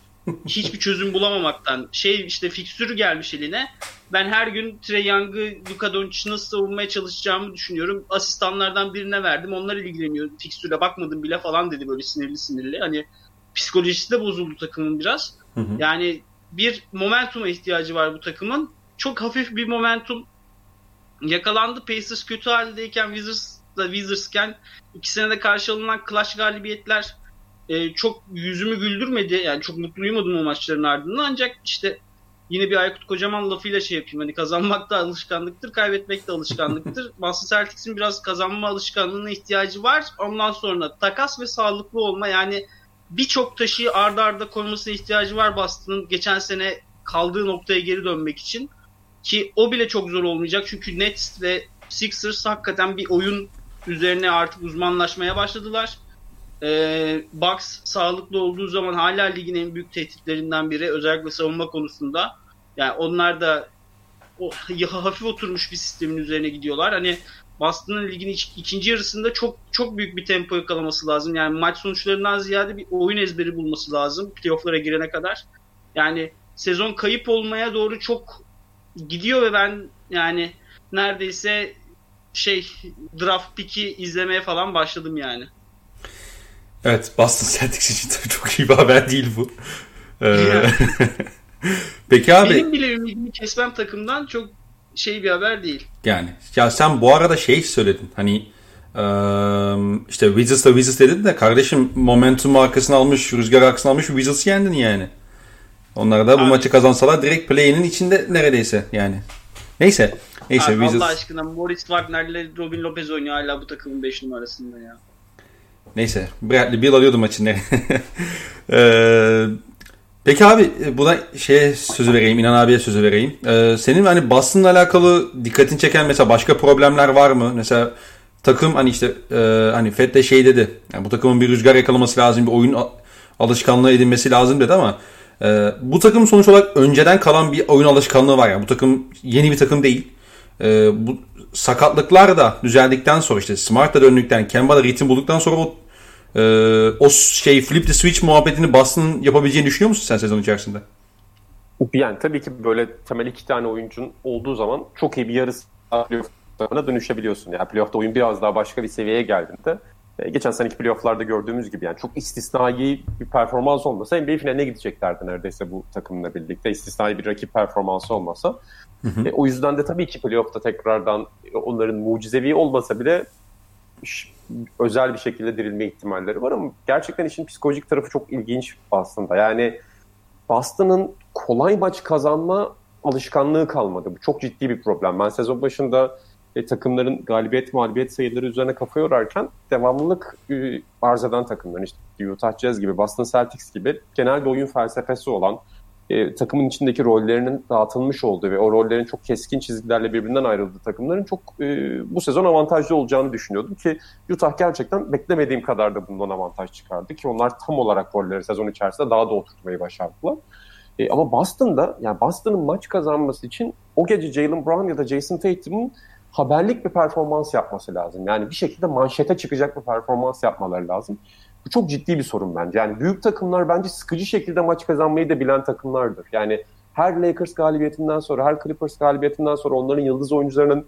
hiçbir çözüm bulamamaktan şey işte fikstürü gelmiş eline. Ben her gün Trey Young'ı Luka Doncic'i nasıl savunmaya çalışacağımı düşünüyorum. Asistanlardan birine verdim. Onlar ilgileniyor. Fikstüre bakmadım bile falan dedi böyle sinirli sinirli. Hani psikolojisi de bozuldu takımın biraz. Hı hı. Yani bir momentuma ihtiyacı var bu takımın. Çok hafif bir momentum yakalandı. Pacers kötü haldeyken Wizards'la Wizards'ken ikisine de karşı alınan clutch galibiyetler e, çok yüzümü güldürmedi. Yani çok mutlu uyumadım o maçların ardından. Ancak işte yine bir Aykut Kocaman lafıyla şey yapayım. Hani kazanmak da alışkanlıktır, kaybetmek de alışkanlıktır. Boston Celtics'in biraz kazanma alışkanlığına ihtiyacı var. Ondan sonra takas ve sağlıklı olma yani birçok taşı ardarda arda koymasına ihtiyacı var Boston'ın geçen sene kaldığı noktaya geri dönmek için. Ki o bile çok zor olmayacak çünkü Nets ve Sixers hakikaten bir oyun üzerine artık uzmanlaşmaya başladılar. Ee, Bucks sağlıklı olduğu zaman hala ligin en büyük tehditlerinden biri özellikle savunma konusunda. Yani onlar da o, hafif oturmuş bir sistemin üzerine gidiyorlar. Hani Boston'ın ligin ikinci yarısında çok çok büyük bir tempo yakalaması lazım. Yani maç sonuçlarından ziyade bir oyun ezberi bulması lazım playoff'lara girene kadar. Yani sezon kayıp olmaya doğru çok gidiyor ve ben yani neredeyse şey draft pick'i izlemeye falan başladım yani. Evet Boston Celtics için tabii çok iyi bir haber değil bu. Ee, Peki abi. Benim bile ümidimi kesmem takımdan çok şey bir haber değil. Yani ya sen bu arada şey söyledin hani işte Wizards'la Wizards dedin de kardeşim momentum arkasını almış, rüzgar arkasını almış Wizards'ı yendin yani. Onlar da bu Abi. maçı kazansalar direkt play'inin içinde neredeyse yani. Neyse. Neyse Abi Wizards... Allah aşkına Morris Wagner ile Robin Lopez oynuyor hala bu takımın 5 numarasında ya. Neyse. Bradley Bill alıyordu maçı. ee, Peki abi buna şeye sözü vereyim, İnan abiye sözü vereyim. Ee, senin hani Boston'la alakalı dikkatini çeken mesela başka problemler var mı? Mesela takım hani işte e, hani Fed şey dedi. Yani bu takımın bir rüzgar yakalaması lazım, bir oyun alışkanlığı edinmesi lazım dedi ama e, bu takım sonuç olarak önceden kalan bir oyun alışkanlığı var. Yani bu takım yeni bir takım değil. E, bu sakatlıklar da düzeldikten sonra işte Smart da döndükten, Kemba da ritim bulduktan sonra o ee, o şey flip the switch muhabbetini Boston yapabileceğini düşünüyor musun sen sezon içerisinde? Yani tabii ki böyle temel iki tane oyuncun olduğu zaman çok iyi bir yarısı playoff'larına dönüşebiliyorsun. Yani playoff'ta oyun biraz daha başka bir seviyeye geldiğinde e, geçen seneki playoff'larda gördüğümüz gibi yani çok istisnai bir performans olmasa NBA finaline gideceklerdi neredeyse bu takımla birlikte. İstisnai bir rakip performansı olmasa. Hı hı. E, o yüzden de tabii ki playoff'ta tekrardan onların mucizevi olmasa bile özel bir şekilde dirilme ihtimalleri var ama gerçekten işin psikolojik tarafı çok ilginç aslında. Yani Boston'ın kolay maç kazanma alışkanlığı kalmadı. Bu çok ciddi bir problem. Ben sezon başında e, takımların galibiyet mağlubiyet sayıları üzerine kafa yorarken devamlılık e, arz eden takımların işte Utah Jazz gibi, Boston Celtics gibi genel bir oyun felsefesi olan e, takımın içindeki rollerinin dağıtılmış olduğu ve o rollerin çok keskin çizgilerle birbirinden ayrıldığı takımların çok e, bu sezon avantajlı olacağını düşünüyordum ki Utah gerçekten beklemediğim kadar da bundan avantaj çıkardı ki onlar tam olarak rolleri sezon içerisinde daha da oturtmayı başardılar. E, ama Boston'da yani Boston'ın maç kazanması için o gece Jalen Brown ya da Jason Tatum'un haberlik bir performans yapması lazım. Yani bir şekilde manşete çıkacak bir performans yapmaları lazım. Bu çok ciddi bir sorun bence. Yani büyük takımlar bence sıkıcı şekilde maç kazanmayı da bilen takımlardır. Yani her Lakers galibiyetinden sonra, her Clippers galibiyetinden sonra onların yıldız oyuncularının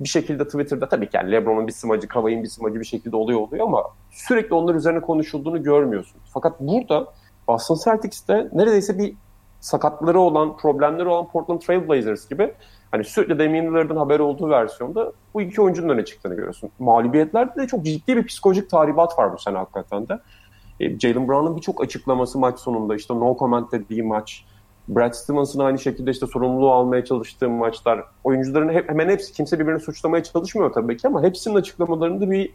bir şekilde Twitter'da tabii ki yani LeBron'un bir smacı, Kavay'ın bir smacı bir şekilde oluyor oluyor ama sürekli onlar üzerine konuşulduğunu görmüyorsun. Fakat burada Boston Celtics'te neredeyse bir sakatları olan, problemleri olan Portland Trail Blazers gibi hani sürekli Damian Lillard'ın haberi olduğu versiyonda bu iki oyuncunun öne çıktığını görüyorsun. Mağlubiyetlerde de çok ciddi bir psikolojik tahribat var bu sene hakikaten de. E, Jalen Brown'un birçok açıklaması maç sonunda işte no comment dediği maç, Brad Stevens'ın aynı şekilde işte sorumluluğu almaya çalıştığı maçlar. Oyuncuların hep, hemen hepsi kimse birbirini suçlamaya çalışmıyor tabii ki ama hepsinin açıklamalarında bir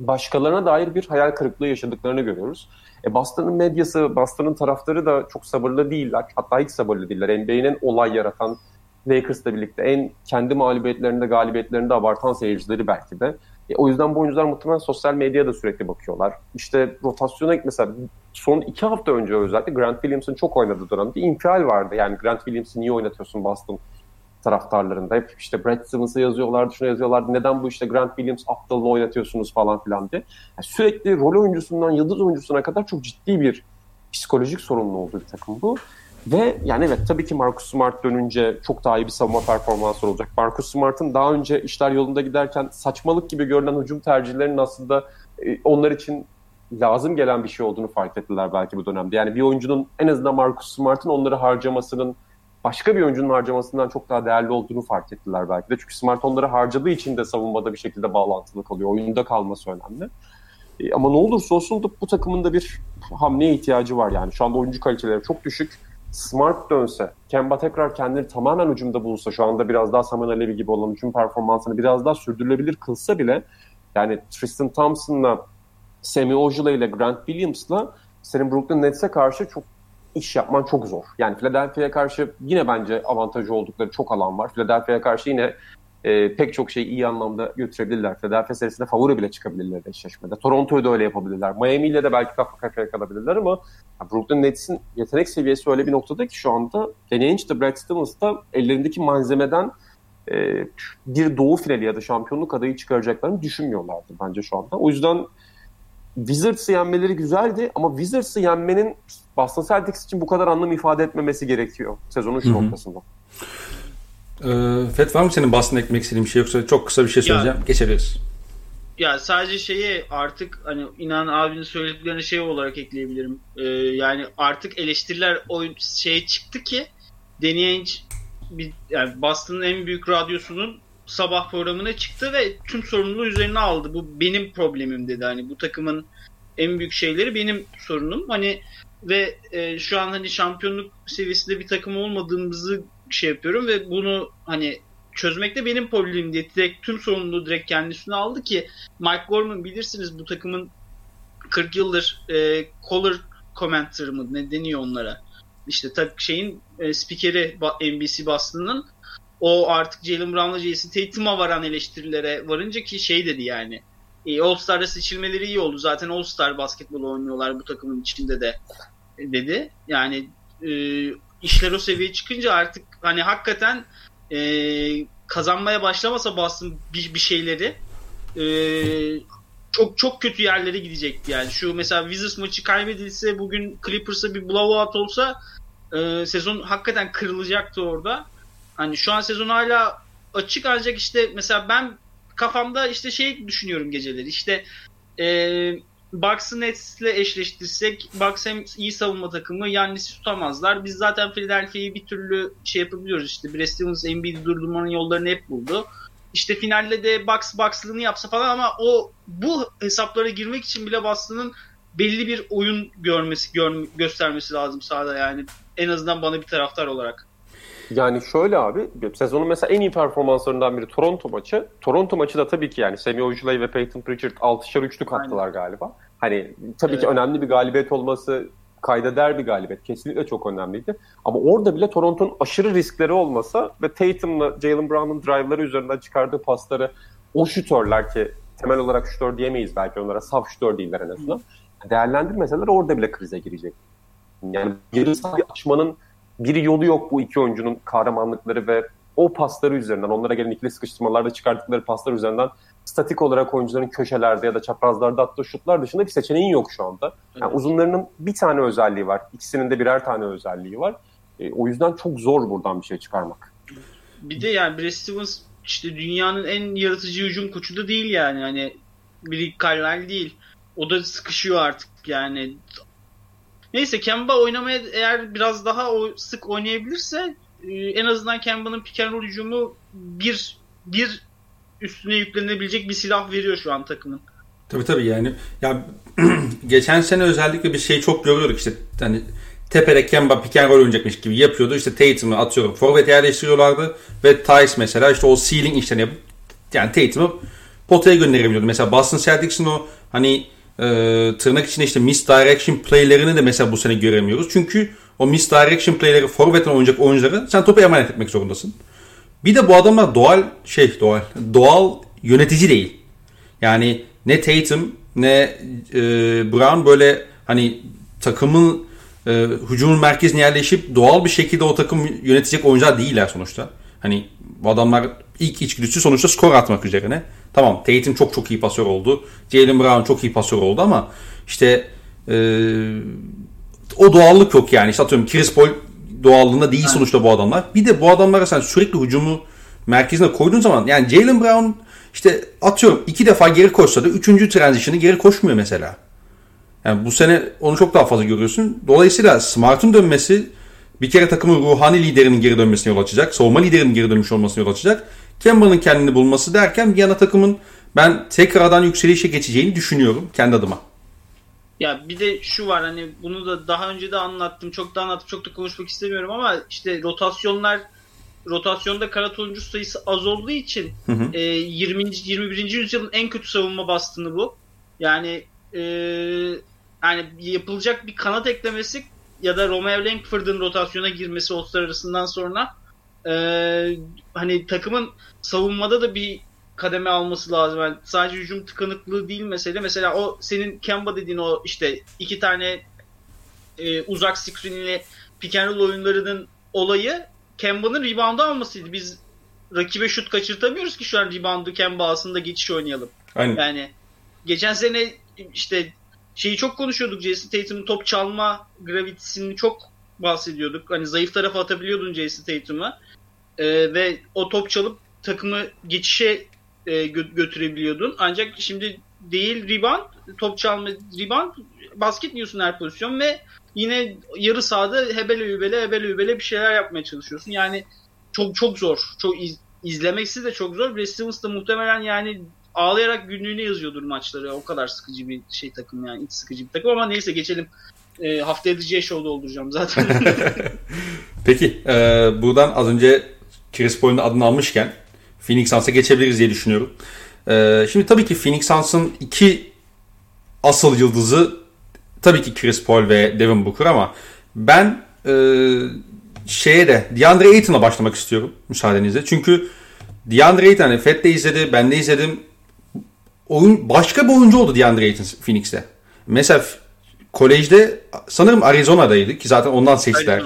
başkalarına dair bir hayal kırıklığı yaşadıklarını görüyoruz. E Boston'ın medyası, Boston'ın taraftarı da çok sabırlı değiller. Hatta hiç sabırlı değiller. NBA'nin olay yaratan Lakers'la birlikte en kendi mağlubiyetlerinde, galibiyetlerinde abartan seyircileri belki de. E, o yüzden bu oyuncular muhtemelen sosyal medyaya da sürekli bakıyorlar. İşte rotasyona mesela son iki hafta önce özellikle Grant Williams'ın çok oynadığı dönemde infial vardı. Yani Grant Williams'ı niye oynatıyorsun Boston taraftarlarında? Hep işte Brad Stevens'ı yazıyorlardı, şunu yazıyorlardı. Neden bu işte Grant Williams aptalını oynatıyorsunuz falan filan diye. Yani sürekli rol oyuncusundan yıldız oyuncusuna kadar çok ciddi bir psikolojik sorunlu olduğu bir takım bu. Ve yani evet tabii ki Marcus Smart dönünce çok daha iyi bir savunma performansı olacak. Marcus Smart'ın daha önce işler yolunda giderken saçmalık gibi görünen hücum tercihlerinin aslında e, onlar için lazım gelen bir şey olduğunu fark ettiler belki bu dönemde. Yani bir oyuncunun en azından Marcus Smart'ın onları harcamasının başka bir oyuncunun harcamasından çok daha değerli olduğunu fark ettiler belki de. Çünkü Smart onları harcadığı için de savunmada bir şekilde bağlantılı kalıyor. Oyunda kalması önemli. E, ama ne olursa olsun bu takımın da bir hamleye ihtiyacı var yani. Şu anda oyuncu kaliteleri çok düşük Smart dönse, Kemba tekrar kendini tamamen ucumda bulsa, şu anda biraz daha Saman Alevi gibi olan hücum performansını biraz daha sürdürülebilir kılsa bile yani Tristan Thompson'la Semi Ojale ile Grant Williams'la senin Brooklyn Nets'e karşı çok iş yapman çok zor. Yani Philadelphia'ya karşı yine bence avantajı oldukları çok alan var. Philadelphia'ya karşı yine e, pek çok şeyi iyi anlamda götürebilirler. Philadelphia serisinde favori bile çıkabilirler eşleşmede. Toronto'yu da öyle yapabilirler. Miami ile de belki kafa kafaya kalabilirler ama Brooklyn Nets'in yetenek seviyesi öyle bir noktada ki şu anda Danny Ainge de Brad Stevens da ellerindeki malzemeden e, bir doğu finali ya da şampiyonluk adayı çıkaracaklarını düşünmüyorlardı bence şu anda. O yüzden Wizards'ı yenmeleri güzeldi ama Wizards'ı yenmenin Boston Celtics için bu kadar anlam ifade etmemesi gerekiyor sezonun şu Hı-hı. noktasında. Ee, Feth var mı senin Boston'da eklemek istediğin bir şey yoksa çok kısa bir şey söyleyeceğim. Ya, Geçebiliriz. Ya sadece şeyi artık hani inan abinin söylediklerini şey olarak ekleyebilirim. Ee, yani artık eleştiriler oyun şey çıktı ki Danny Ainge bir, yani Boston'ın en büyük radyosunun sabah programına çıktı ve tüm sorumluluğu üzerine aldı. Bu benim problemim dedi. Hani bu takımın en büyük şeyleri benim sorunum. Hani ve e, şu an hani şampiyonluk seviyesinde bir takım olmadığımızı şey yapıyorum ve bunu hani çözmekte benim problemim diye direkt tüm sorumluluğu direkt kendisine aldı ki Mike Gorman bilirsiniz bu takımın 40 yıldır e, color commenter mı ne deniyor onlara işte tabii şeyin e, spikeri NBC Boston'ın o artık Jalen Brown'la Jason Tatum'a varan eleştirilere varınca ki şey dedi yani e, All-Star'da seçilmeleri iyi oldu. Zaten All-Star basketbol oynuyorlar bu takımın içinde de e, dedi. Yani e, işler o seviyeye çıkınca artık hani hakikaten e, kazanmaya başlamasa Boston bir, bir şeyleri e, çok çok kötü yerlere gidecekti yani. Şu mesela Wizards maçı kaybedilse bugün Clippers'a bir blowout olsa e, sezon hakikaten kırılacaktı orada. Hani şu an sezon hala açık ancak işte mesela ben kafamda işte şey düşünüyorum geceleri. İşte e, Bucks'ı Nets'le eşleştirsek Bucks hem iyi savunma takımı Yannis'i tutamazlar. Biz zaten Philadelphia'yı bir türlü şey yapabiliyoruz. İşte Brad Stevens durdurmanın yollarını hep buldu. İşte finalde de Bucks Bucks'lığını yapsa falan ama o bu hesaplara girmek için bile Boston'ın belli bir oyun görmesi gör, göstermesi lazım sahada yani. En azından bana bir taraftar olarak. Yani şöyle abi, sezonun mesela en iyi performanslarından biri Toronto maçı. Toronto maçı da tabii ki yani Semi Ojeley ve Peyton Pritchard 6'şar üçlük attılar Aynen. galiba. Hani tabii evet. ki önemli bir galibiyet olması kayda der bir galibiyet. Kesinlikle çok önemliydi. Ama orada bile Toronto'nun aşırı riskleri olmasa ve Tatum'la Jalen Brown'un drive'ları üzerinden çıkardığı pasları o şutörler ki temel olarak şutör diyemeyiz belki onlara saf şutör değiller en azından. Değerlendirmeseler orada bile krize girecek. Yani yarı sahayı açmanın bir yolu yok bu iki oyuncunun kahramanlıkları ve o pasları üzerinden, onlara gelen ikili sıkıştırmalarda çıkarttıkları paslar üzerinden statik olarak oyuncuların köşelerde ya da çaprazlarda attığı şutlar dışında bir seçeneğin yok şu anda. Yani evet. uzunlarının bir tane özelliği var. İkisinin de birer tane özelliği var. E, o yüzden çok zor buradan bir şey çıkarmak. Bir de yani Brad Stevens işte dünyanın en yaratıcı hücum koçu da değil yani. Hani Rick Carlisle değil. O da sıkışıyor artık yani. Neyse Kemba oynamaya eğer biraz daha o, sık oynayabilirse e, en azından Kemba'nın pick and roll hücumu bir bir üstüne yüklenebilecek bir silah veriyor şu an takımın. Tabii tabii yani ya geçen sene özellikle bir şey çok görüyorduk işte hani tepede Kemba pick and roll oynayacakmış gibi yapıyordu. İşte Tatum'u atıyorum. Forvet yerleştiriyorlardı ve Tice mesela işte o ceiling işlerini yani Tatum'u potaya gönderebiliyordu. Mesela Boston Celtics'in o hani e, tırnak içinde işte misdirection playlerini de mesela bu sene göremiyoruz. Çünkü o misdirection playleri forvetten oynayacak oyuncuları sen topu emanet etmek zorundasın. Bir de bu adamlar doğal şey doğal doğal yönetici değil. Yani ne Tatum ne e, Brown böyle hani takımın e, hücumun merkezine yerleşip doğal bir şekilde o takım yönetecek oyuncular değiller sonuçta. Hani bu adamlar ilk içgüdüsü sonuçta skor atmak üzerine. Tamam Tatum çok çok iyi pasör oldu. Jalen Brown çok iyi pasör oldu ama işte e, o doğallık yok yani. İşte atıyorum Chris Paul doğallığında değil sonuçta bu adamlar. Bir de bu adamlara sen sürekli hücumu merkezine koyduğun zaman yani Jalen Brown işte atıyorum iki defa geri koşsa da üçüncü transition'ı geri koşmuyor mesela. Yani bu sene onu çok daha fazla görüyorsun. Dolayısıyla Smart'ın dönmesi bir kere takımın ruhani liderinin geri dönmesine yol açacak. Savunma liderinin geri dönmüş olmasına yol açacak. Kemba'nın kendini bulması derken bir yana takımın ben tekrardan yükselişe geçeceğini düşünüyorum kendi adıma. Ya bir de şu var hani bunu da daha önce de anlattım. Çok da anlattım. Çok da konuşmak istemiyorum ama işte rotasyonlar rotasyonda kanat oyuncu sayısı az olduğu için hı hı. E, 20. 21. yüzyılın en kötü savunma bastığını bu. Yani e, yani yapılacak bir kanat eklemesi ya da Romeo Langford'un rotasyona girmesi All-Star arasından sonra e, hani takımın savunmada da bir kademe alması lazım. Yani sadece hücum tıkanıklığı değil mesele. Mesela o senin Kemba dediğin o işte iki tane e, uzak screenli pick and roll oyunlarının olayı Kemba'nın rebound'u almasıydı. Biz rakibe şut kaçırtamıyoruz ki şu an rebound'u Kemba aslında geçiş oynayalım. Aynen. Yani geçen sene işte şeyi çok konuşuyorduk. Jason Tatum'un top çalma gravitisini çok bahsediyorduk. Hani zayıf tarafa atabiliyordun Jason Tatum'u. Ee, ve o top çalıp takımı geçişe e, gö- götürebiliyordun. Ancak şimdi değil rebound, top çalma rebound, basket yiyorsun her pozisyon ve yine yarı sahada hebele übele hebele übele bir şeyler yapmaya çalışıyorsun. Yani çok çok zor. Çok iz, izlemeksi de çok zor. Brad da muhtemelen yani ağlayarak günlüğüne yazıyordur maçları. O kadar sıkıcı bir şey takım yani. iç sıkıcı bir takım ama neyse geçelim. E, haftaya da J-Show'da dolduracağım zaten. Peki. E, buradan az önce Chris Paul'un adını almışken Phoenix Suns'a geçebiliriz diye düşünüyorum. E, şimdi tabii ki Phoenix Suns'ın iki asıl yıldızı tabii ki Chris Paul ve Devin Booker ama ben e, şeye de DeAndre Ayton'a başlamak istiyorum müsaadenizle. Çünkü DeAndre Ayton hani Fed de izledi, ben de izledim. Oyun başka bir oyuncu oldu DeAndre Ayton Phoenix'te. Mesela kolejde sanırım Arizona'daydı ki zaten ondan seçtiler.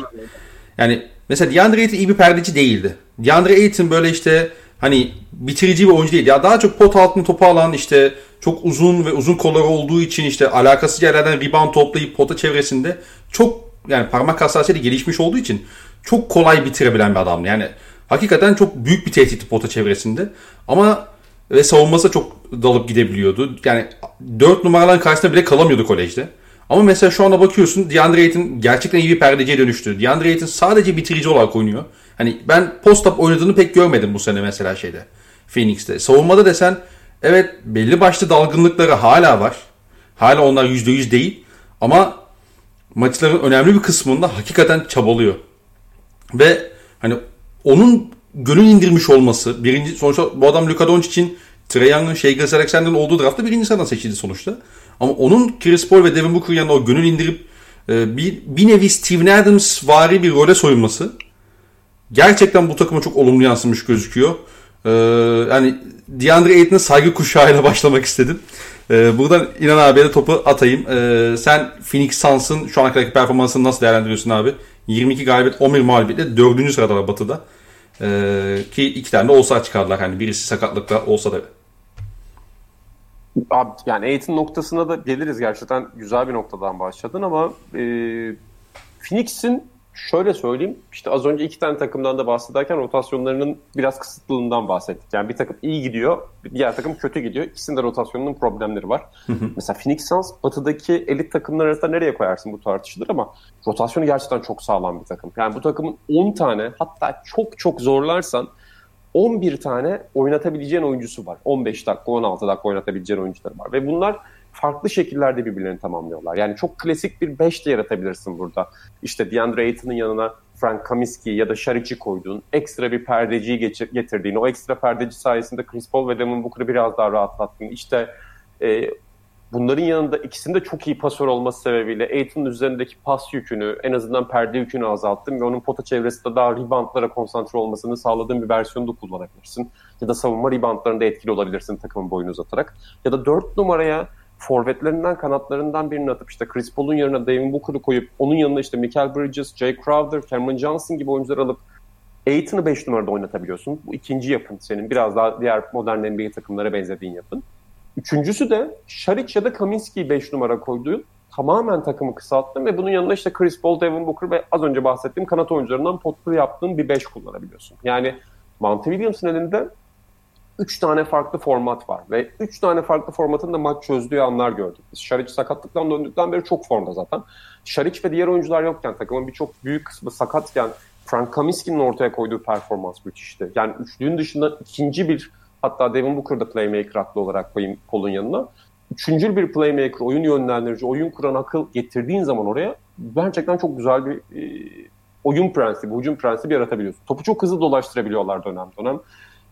Yani mesela DeAndre Ayton iyi bir perdeci değildi. DeAndre Ayton böyle işte hani bitirici bir oyuncu değil. Ya daha çok pot altını topu alan işte çok uzun ve uzun kolları olduğu için işte alakasız yerlerden rebound toplayıp pota çevresinde çok yani parmak hassasiyeti gelişmiş olduğu için çok kolay bitirebilen bir adamdı. Yani hakikaten çok büyük bir tehdit pota çevresinde. Ama ve savunması çok dalıp gidebiliyordu. Yani 4 numaraların karşısında bile kalamıyordu kolejde. Ama mesela şu anda bakıyorsun DeAndre Ayton gerçekten iyi bir perdeciye dönüştü. DeAndre Ayton sadece bitirici olarak oynuyor. Hani ben post-up oynadığını pek görmedim bu sene mesela şeyde. Phoenix'te. Savunmada desen evet belli başlı dalgınlıkları hala var. Hala onlar %100 değil. Ama maçların önemli bir kısmında hakikaten çabalıyor. Ve hani onun gönül indirmiş olması. Birinci, sonuçta bu adam Luka Doncic'in Trae Young'ın Shea Gilles Alexander'ın olduğu draftta birinci sıradan seçildi sonuçta. Ama onun Chris Paul ve Devin Booker yanında o gönül indirip e, bir, bir nevi Steven Adams vari bir role soyunması gerçekten bu takıma çok olumlu yansımış gözüküyor. Ee, yani DeAndre Ayton'a saygı kuşağıyla başlamak istedim. Ee, buradan İnan abiye de topu atayım. Ee, sen Phoenix Suns'ın şu ana kadarki performansını nasıl değerlendiriyorsun abi? 22 galibiyet 11 mağlubiyetle 4. sırada var Batı'da. Ee, ki iki tane de olsa çıkardılar. Hani birisi sakatlıkta olsa da. Abi, yani eğitim noktasına da geliriz gerçekten güzel bir noktadan başladın ama e, Phoenix'in şöyle söyleyeyim işte az önce iki tane takımdan da bahsederken rotasyonlarının biraz kısıtlılığından bahsettik. Yani bir takım iyi gidiyor, diğer takım kötü gidiyor. İkisinde rotasyonunun problemleri var. Mesela Phoenix Suns batıdaki elit takımlar arasında nereye koyarsın bu tartışılır ama rotasyonu gerçekten çok sağlam bir takım. Yani bu takımın 10 tane hatta çok çok zorlarsan 11 tane oynatabileceğin oyuncusu var. 15 dakika, 16 dakika oynatabileceğin oyuncuları var. Ve bunlar farklı şekillerde birbirlerini tamamlıyorlar. Yani çok klasik bir 5 de yaratabilirsin burada. İşte DeAndre Ayton'un yanına Frank Kaminsky ya da Şariç'i koyduğun, ekstra bir perdeciyi getirdiğin, o ekstra perdeci sayesinde Chris Paul ve Devin Booker'ı biraz daha rahatlattın. İşte e, bunların yanında ikisinde çok iyi pasör olması sebebiyle Ayton'un üzerindeki pas yükünü, en azından perde yükünü azalttın ve onun pota çevresinde daha reboundlara konsantre olmasını sağladığın bir versiyonu da kullanabilirsin. Ya da savunma reboundlarında etkili olabilirsin takımın boyunu uzatarak. Ya da 4 numaraya forvetlerinden kanatlarından birini atıp işte Chris Paul'un yerine Devin Booker'ı koyup onun yanına işte Michael Bridges, Jay Crowder, Cameron Johnson gibi oyuncular alıp Aiton'u 5 numarada oynatabiliyorsun. Bu ikinci yapın senin. Biraz daha diğer modern NBA takımlara benzediğin yapın. Üçüncüsü de Şaric ya da Kaminski'yi 5 numara koyduğun tamamen takımı kısalttın ve bunun yanında işte Chris Paul, Devin Booker ve az önce bahsettiğim kanat oyuncularından potlu yaptığın bir 5 kullanabiliyorsun. Yani Monty Williams'ın elinde 3 tane farklı format var ve 3 tane farklı formatın da maç çözdüğü anlar gördük. Biz Şaric sakatlıktan döndükten beri çok formda zaten. Şaric ve diğer oyuncular yokken takımın birçok büyük kısmı sakatken Frank Kaminsky'nin ortaya koyduğu performans müthişti. Yani üçlüğün dışında ikinci bir hatta Devin Booker'da playmaker aklı olarak koyayım Paul'un yanına. Üçüncül bir playmaker, oyun yönlendirici, oyun kuran akıl getirdiğin zaman oraya gerçekten çok güzel bir e, oyun prensibi, hücum prensibi yaratabiliyorsun. Topu çok hızlı dolaştırabiliyorlar dönem dönem.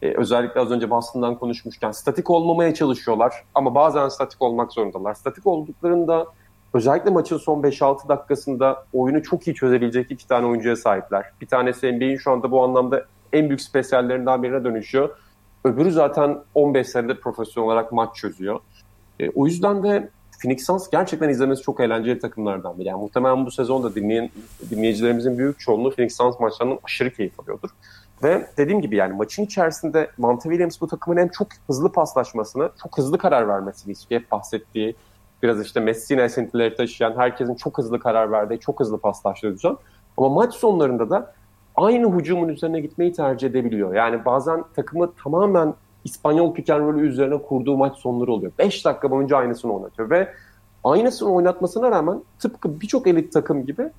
Ee, özellikle az önce Boston'dan konuşmuşken statik olmamaya çalışıyorlar ama bazen statik olmak zorundalar. Statik olduklarında Özellikle maçın son 5-6 dakikasında oyunu çok iyi çözebilecek iki tane oyuncuya sahipler. Bir tanesi NBA'in şu anda bu anlamda en büyük spesiyallerinden birine dönüşüyor. Öbürü zaten 15 senedir profesyonel olarak maç çözüyor. E, o yüzden de Phoenix Suns gerçekten izlemesi çok eğlenceli takımlardan biri. Yani muhtemelen bu sezonda dinleyen dinleyicilerimizin büyük çoğunluğu Phoenix Suns maçlarından aşırı keyif alıyordur. Ve dediğim gibi yani maçın içerisinde Monte Williams bu takımın hem çok hızlı paslaşmasını, çok hızlı karar vermesini istiyor. Hep bahsettiği biraz işte Messina esintileri taşıyan, herkesin çok hızlı karar verdiği, çok hızlı paslaştığı düzen. Ama maç sonlarında da aynı hücumun üzerine gitmeyi tercih edebiliyor. Yani bazen takımı tamamen İspanyol pick and roll'ü üzerine kurduğu maç sonları oluyor. 5 dakika boyunca aynısını oynatıyor ve aynısını oynatmasına rağmen tıpkı birçok elit takım gibi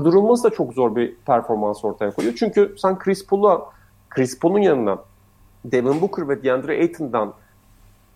durdurulması da çok zor bir performans ortaya koyuyor. Çünkü sen Chris Paul'a Chris Paul'un yanına Devin Booker ve DeAndre Ayton'dan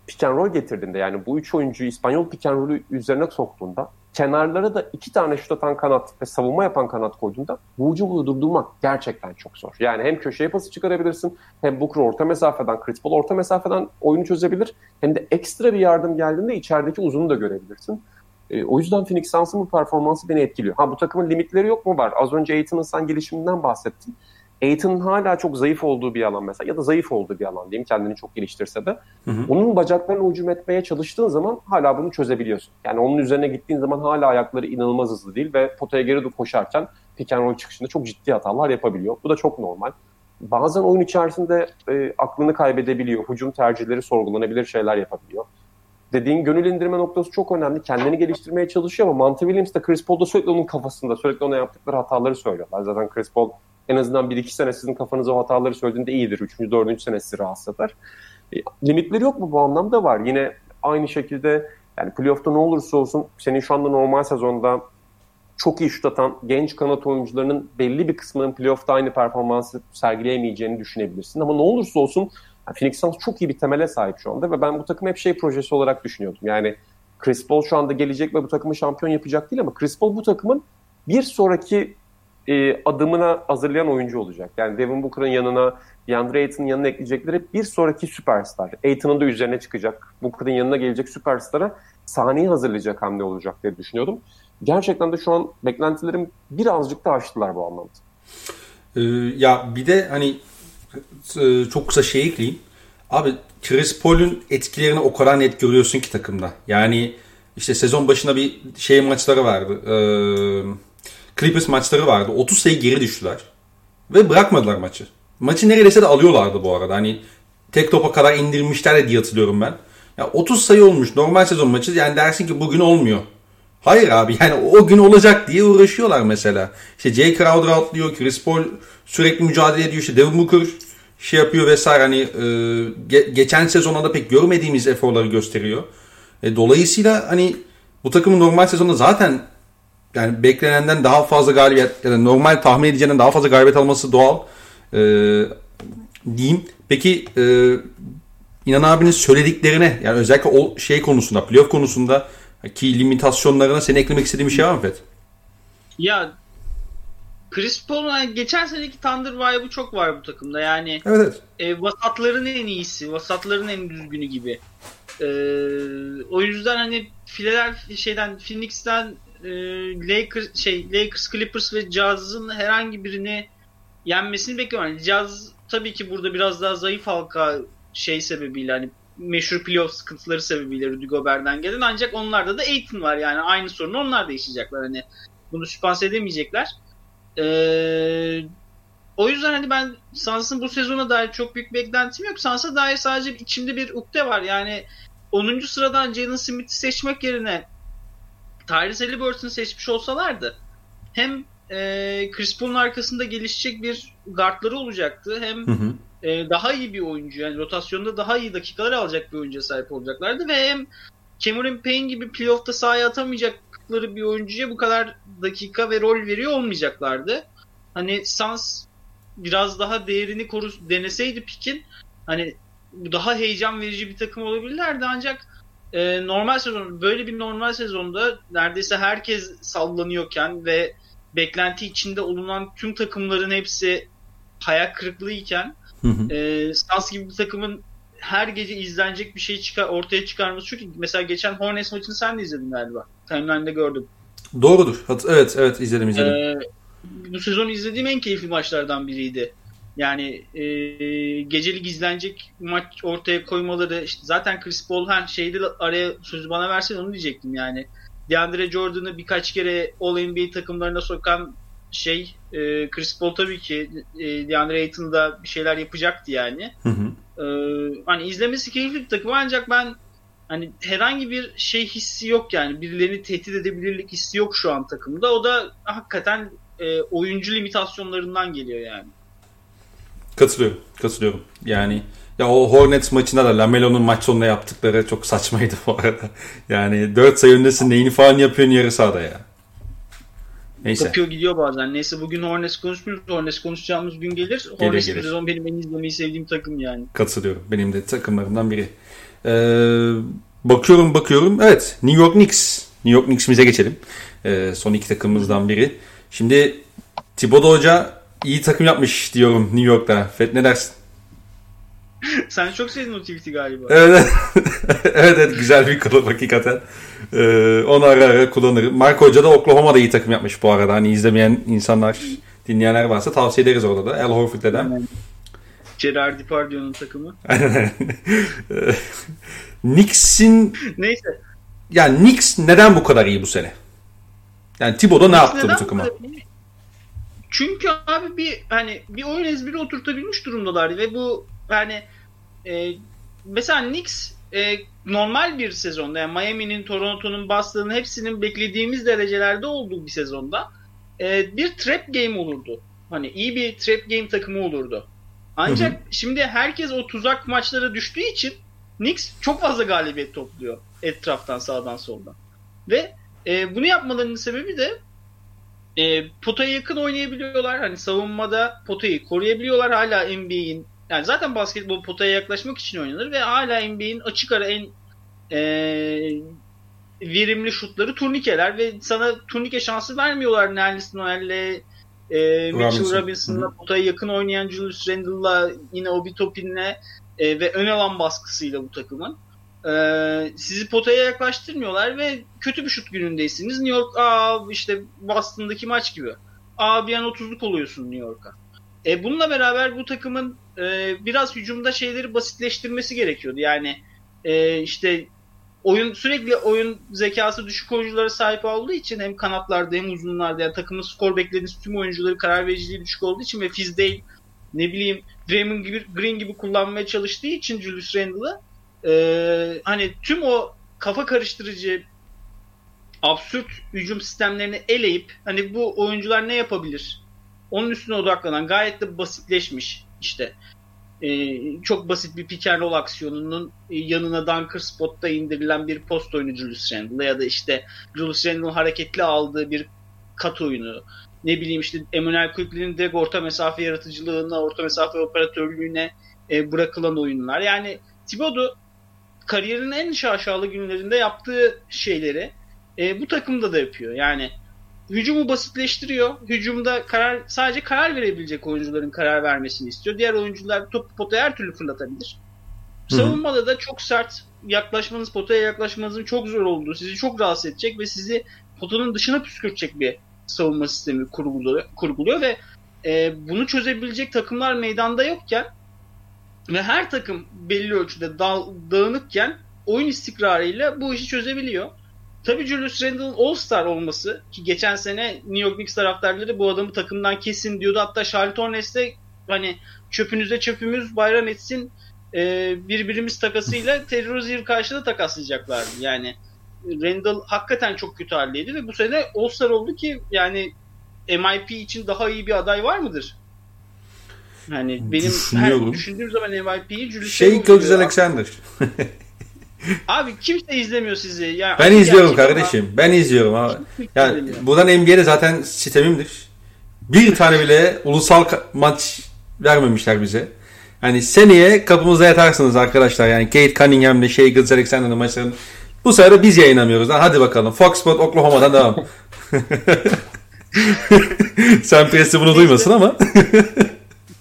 pick and roll getirdiğinde yani bu üç oyuncuyu İspanyol pick and roll'ü üzerine soktuğunda kenarlara da iki tane şut atan kanat ve savunma yapan kanat koyduğunda bu hücumu durdurmak gerçekten çok zor. Yani hem köşeye pası çıkarabilirsin hem Booker orta mesafeden, Chris Paul orta mesafeden oyunu çözebilir hem de ekstra bir yardım geldiğinde içerideki uzunu da görebilirsin. E, o yüzden Phoenix Suns'ın bu performansı beni etkiliyor. Ha bu takımın limitleri yok mu var? Az önce Aiton'un sen gelişiminden bahsettin. Aiton'un hala çok zayıf olduğu bir alan mesela ya da zayıf olduğu bir alan diyeyim kendini çok geliştirse de. Hı hı. Onun bacaklarını hücum etmeye çalıştığın zaman hala bunu çözebiliyorsun. Yani onun üzerine gittiğin zaman hala ayakları inanılmaz hızlı değil ve potaya geri doğru koşarken pick and roll çıkışında çok ciddi hatalar yapabiliyor. Bu da çok normal. Bazen oyun içerisinde e, aklını kaybedebiliyor. Hücum tercihleri sorgulanabilir şeyler yapabiliyor dediğin gönül indirme noktası çok önemli. Kendini geliştirmeye çalışıyor ama Monty Williams da Chris Paul da sürekli onun kafasında. Sürekli ona yaptıkları hataları söylüyorlar. Zaten Chris Paul en azından 1-2 sene sizin kafanıza o hataları söylediğinde iyidir. 3. 4. sene sizi rahatsız eder. E, limitleri yok mu? Bu anlamda var. Yine aynı şekilde yani playoff'ta ne olursa olsun senin şu anda normal sezonda çok iyi şut atan genç kanat oyuncularının belli bir kısmının playoff'ta aynı performansı sergileyemeyeceğini düşünebilirsin. Ama ne olursa olsun Phoenix Suns çok iyi bir temele sahip şu anda ve ben bu takımı hep şey projesi olarak düşünüyordum. Yani Chris Paul şu anda gelecek ve bu takımı şampiyon yapacak değil ama Chris Paul bu takımın bir sonraki e, adımına hazırlayan oyuncu olacak. Yani Devin Booker'ın yanına, DeAndre Ayton'un yanına ekleyecekleri bir sonraki süperstar. Ayton'un da üzerine çıkacak. Booker'ın yanına gelecek süperstara sahneyi hazırlayacak hamle olacak diye düşünüyordum. Gerçekten de şu an beklentilerim birazcık da aştılar bu anlamda. Ee, ya bir de hani çok kısa şey ekleyeyim. Abi Chris Paul'un etkilerini o kadar net görüyorsun ki takımda. Yani işte sezon başında bir şey maçları vardı. Ee, Clippers maçları vardı. 30 sayı geri düştüler. Ve bırakmadılar maçı. Maçı neredeyse de alıyorlardı bu arada. Hani tek topa kadar indirmişler diye hatırlıyorum ben. Ya 30 sayı olmuş normal sezon maçı. Yani dersin ki bugün olmuyor. Hayır abi yani o gün olacak diye uğraşıyorlar mesela. İşte Jay Crowder atlıyor, Chris Paul sürekli mücadele ediyor. İşte Devin Booker şey yapıyor vesaire. Hani e, ge- geçen sezonda da pek görmediğimiz eforları gösteriyor. E, dolayısıyla hani bu takımın normal sezonda zaten yani beklenenden daha fazla galibiyet ya da normal tahmin edeceğinden daha fazla galibiyet alması doğal e, diyeyim. Peki e, İnan abinin söylediklerine yani özellikle o şey konusunda playoff konusunda ki limitasyonlarına seni eklemek istediğim bir şey var mı Fet? Ya Chris Paul'un geçen seneki Thunder vibe'ı çok var bu takımda. Yani evet, evet. E, vasatların en iyisi, vasatların en düzgünü gibi. E, o yüzden hani Philadelphia şeyden Phoenix'ten e, Lakers şey Lakers, Clippers ve Jazz'ın herhangi birini yenmesini bekliyorum. Yani Jazz tabii ki burada biraz daha zayıf halka şey sebebiyle hani meşhur playoff sıkıntıları sebebiyle Rudy Gobert'den gelen ancak onlarda da Aiton var yani aynı sorunu onlar da yaşayacaklar hani bunu süpanse edemeyecekler. Ee, o yüzden hani ben Suns'ın bu sezona dair çok büyük beklentim yok. Suns'a dair sadece içimde bir ukde var. Yani 10. sıradan Jalen Smith'i seçmek yerine Tyrese Halliburton'u seçmiş olsalardı hem e, Chris Paul'un arkasında gelişecek bir guardları olacaktı hem hı hı. E, daha iyi bir oyuncu yani rotasyonda daha iyi dakikalar alacak bir oyuncuya sahip olacaklardı ve hem Cameron Payne gibi playoff'ta sahaya atamayacakları bir oyuncuya bu kadar dakika ve rol veriyor olmayacaklardı. Hani Suns biraz daha değerini koru deneseydi Pick'in hani daha heyecan verici bir takım olabilirlerdi ancak e, normal sezon böyle bir normal sezonda neredeyse herkes sallanıyorken ve beklenti içinde olunan tüm takımların hepsi hayal iken e, Suns gibi bir takımın her gece izlenecek bir şey çıkar ortaya çıkarması çünkü mesela geçen Hornets maçını sen de izledin galiba. timeline'de gördüm. Doğrudur. Evet evet izledim izledim. Ee, bu sezon izlediğim en keyifli maçlardan biriydi. Yani e, gecelik izlenecek maç ortaya koymaları işte zaten Chris Paul her şeyde araya sözü bana versen onu diyecektim yani. DeAndre Jordan'ı birkaç kere All-NBA takımlarına sokan şey e, Chris Paul tabii ki e, DeAndre Ayton'da bir şeyler yapacaktı yani. Hı hı. E, hani izlemesi keyifli bir takım ancak ben hani herhangi bir şey hissi yok yani birilerini tehdit edebilirlik hissi yok şu an takımda. O da hakikaten e, oyuncu limitasyonlarından geliyor yani. Katılıyorum. Katılıyorum. Yani ya o Hornets maçında da Lamelo'nun maç sonunda yaptıkları çok saçmaydı bu arada. Yani 4 sayı öndesin neyini falan yapıyorsun yarı sahada ya. Neyse. Kapıyor gidiyor bazen. Neyse bugün Hornets konuşmuyoruz. Hornets konuşacağımız gün gelir. Hornets gelir. sezon benim en izlemeyi sevdiğim takım yani. Katılıyorum. Benim de takımlarımdan biri. Ee, bakıyorum bakıyorum. Evet New York Knicks. New York Knicks'imize geçelim. Ee, son iki takımımızdan biri. Şimdi Thibodeau Hoca iyi takım yapmış diyorum New York'ta. Fed ne dersin? Sen çok sevdin o tweet'i galiba. Evet, evet, evet güzel bir kılıf hakikaten. Ee, onu ara ara kullanırım. Mark Hoca da Oklahoma'da iyi takım yapmış bu arada. Hani izlemeyen insanlar, dinleyenler varsa tavsiye ederiz orada da. El Horford'den. Gerard Depardieu'nun takımı. Knicks'in... Neyse. Yani Knicks neden bu kadar iyi bu sene? Yani Thibodeau ne yaptı bu takıma? Çünkü abi bir hani bir oyun ezberi oturtabilmiş durumdalar ve bu yani e, mesela Knicks e, normal bir sezonda yani Miami'nin, Toronto'nun, Boston'ın hepsinin beklediğimiz derecelerde olduğu bir sezonda e, bir trap game olurdu. Hani iyi bir trap game takımı olurdu. Ancak hı hı. şimdi herkes o tuzak maçlara düştüğü için Knicks çok fazla galibiyet topluyor etraftan sağdan soldan. Ve e, bunu yapmalarının sebebi de e, potaya yakın oynayabiliyorlar. Hani savunmada potayı koruyabiliyorlar. Hala NBA'in yani zaten basketbol potaya yaklaşmak için oynanır ve hala NBA'in açık ara en e, verimli şutları turnikeler ve sana turnike şansı vermiyorlar Nerlis Noel'le e, Mitchell Robinson'la potaya yakın oynayan Julius Randle'la yine Obi Topin'le e, ve ön alan baskısıyla bu takımın. E, sizi potaya yaklaştırmıyorlar ve kötü bir şut günündeysiniz. New York aa işte Boston'daki maç gibi. Aa bir an 30'luk oluyorsun New York'a. E, bununla beraber bu takımın e, biraz hücumda şeyleri basitleştirmesi gerekiyordu. Yani e, işte oyun sürekli oyun zekası düşük oyunculara sahip olduğu için hem kanatlarda hem uzunlarda yani takımın skor beklediğiniz tüm oyuncuları karar vericiliği düşük olduğu için ve Fizdale ne bileyim Draymond gibi Green gibi kullanmaya çalıştığı için Julius Randle'ı e, hani tüm o kafa karıştırıcı absürt hücum sistemlerini eleyip hani bu oyuncular ne yapabilir? Onun üstüne odaklanan gayet de basitleşmiş işte e, çok basit bir pick and roll aksiyonunun yanına dunker spotta indirilen bir post oyunu Julius Randle ya da işte Julius Randle'ın hareketli aldığı bir kat oyunu ne bileyim işte Emmanuel Quickly'nin direkt orta mesafe yaratıcılığına, orta mesafe operatörlüğüne e, bırakılan oyunlar. Yani Thibodeau kariyerinin en şaşalı günlerinde yaptığı şeyleri e, bu takımda da yapıyor. Yani hücumu basitleştiriyor. Hücumda karar sadece karar verebilecek oyuncuların karar vermesini istiyor. Diğer oyuncular topu potaya her türlü fırlatabilir. Hı-hı. Savunmada da çok sert yaklaşmanız, potaya yaklaşmanızın çok zor olduğu, sizi çok rahatsız edecek ve sizi potanın dışına püskürtecek bir savunma sistemi kurguluyor, kurguluyor ve e, bunu çözebilecek takımlar meydanda yokken ve her takım belli ölçüde da, dağınıkken oyun istikrarıyla bu işi çözebiliyor. Tabii Julius Randle'ın All-Star olması ki geçen sene New York Knicks taraftarları bu adamı takımdan kesin diyordu. Hatta Charlotte Hornets'te hani çöpünüze çöpümüz bayram etsin e, birbirimiz takasıyla Terry Rozier karşıda takaslayacaklardı. Yani Randall hakikaten çok kötü haldeydi ve bu sene All-Star oldu ki yani MIP için daha iyi bir aday var mıdır? Yani benim her düşündüğüm zaman MIP'yi Julius Şey Gilgis Alexander. Abi kimse izlemiyor sizi. Yani ben izliyorum kardeşim. Ama... Ben izliyorum abi. Yani buradan NBA'de zaten sistemimdir. Bir tane bile ulusal maç vermemişler bize. Hani seneye kapımızda yatarsınız arkadaşlar. Yani Kate Cunningham'le şey Gilles Alexander'ın maçlarını bu sefer biz yayınlamıyoruz. Hadi bakalım. Fox Sport Oklahoma'dan devam. Sen Presti bunu duymasın ama.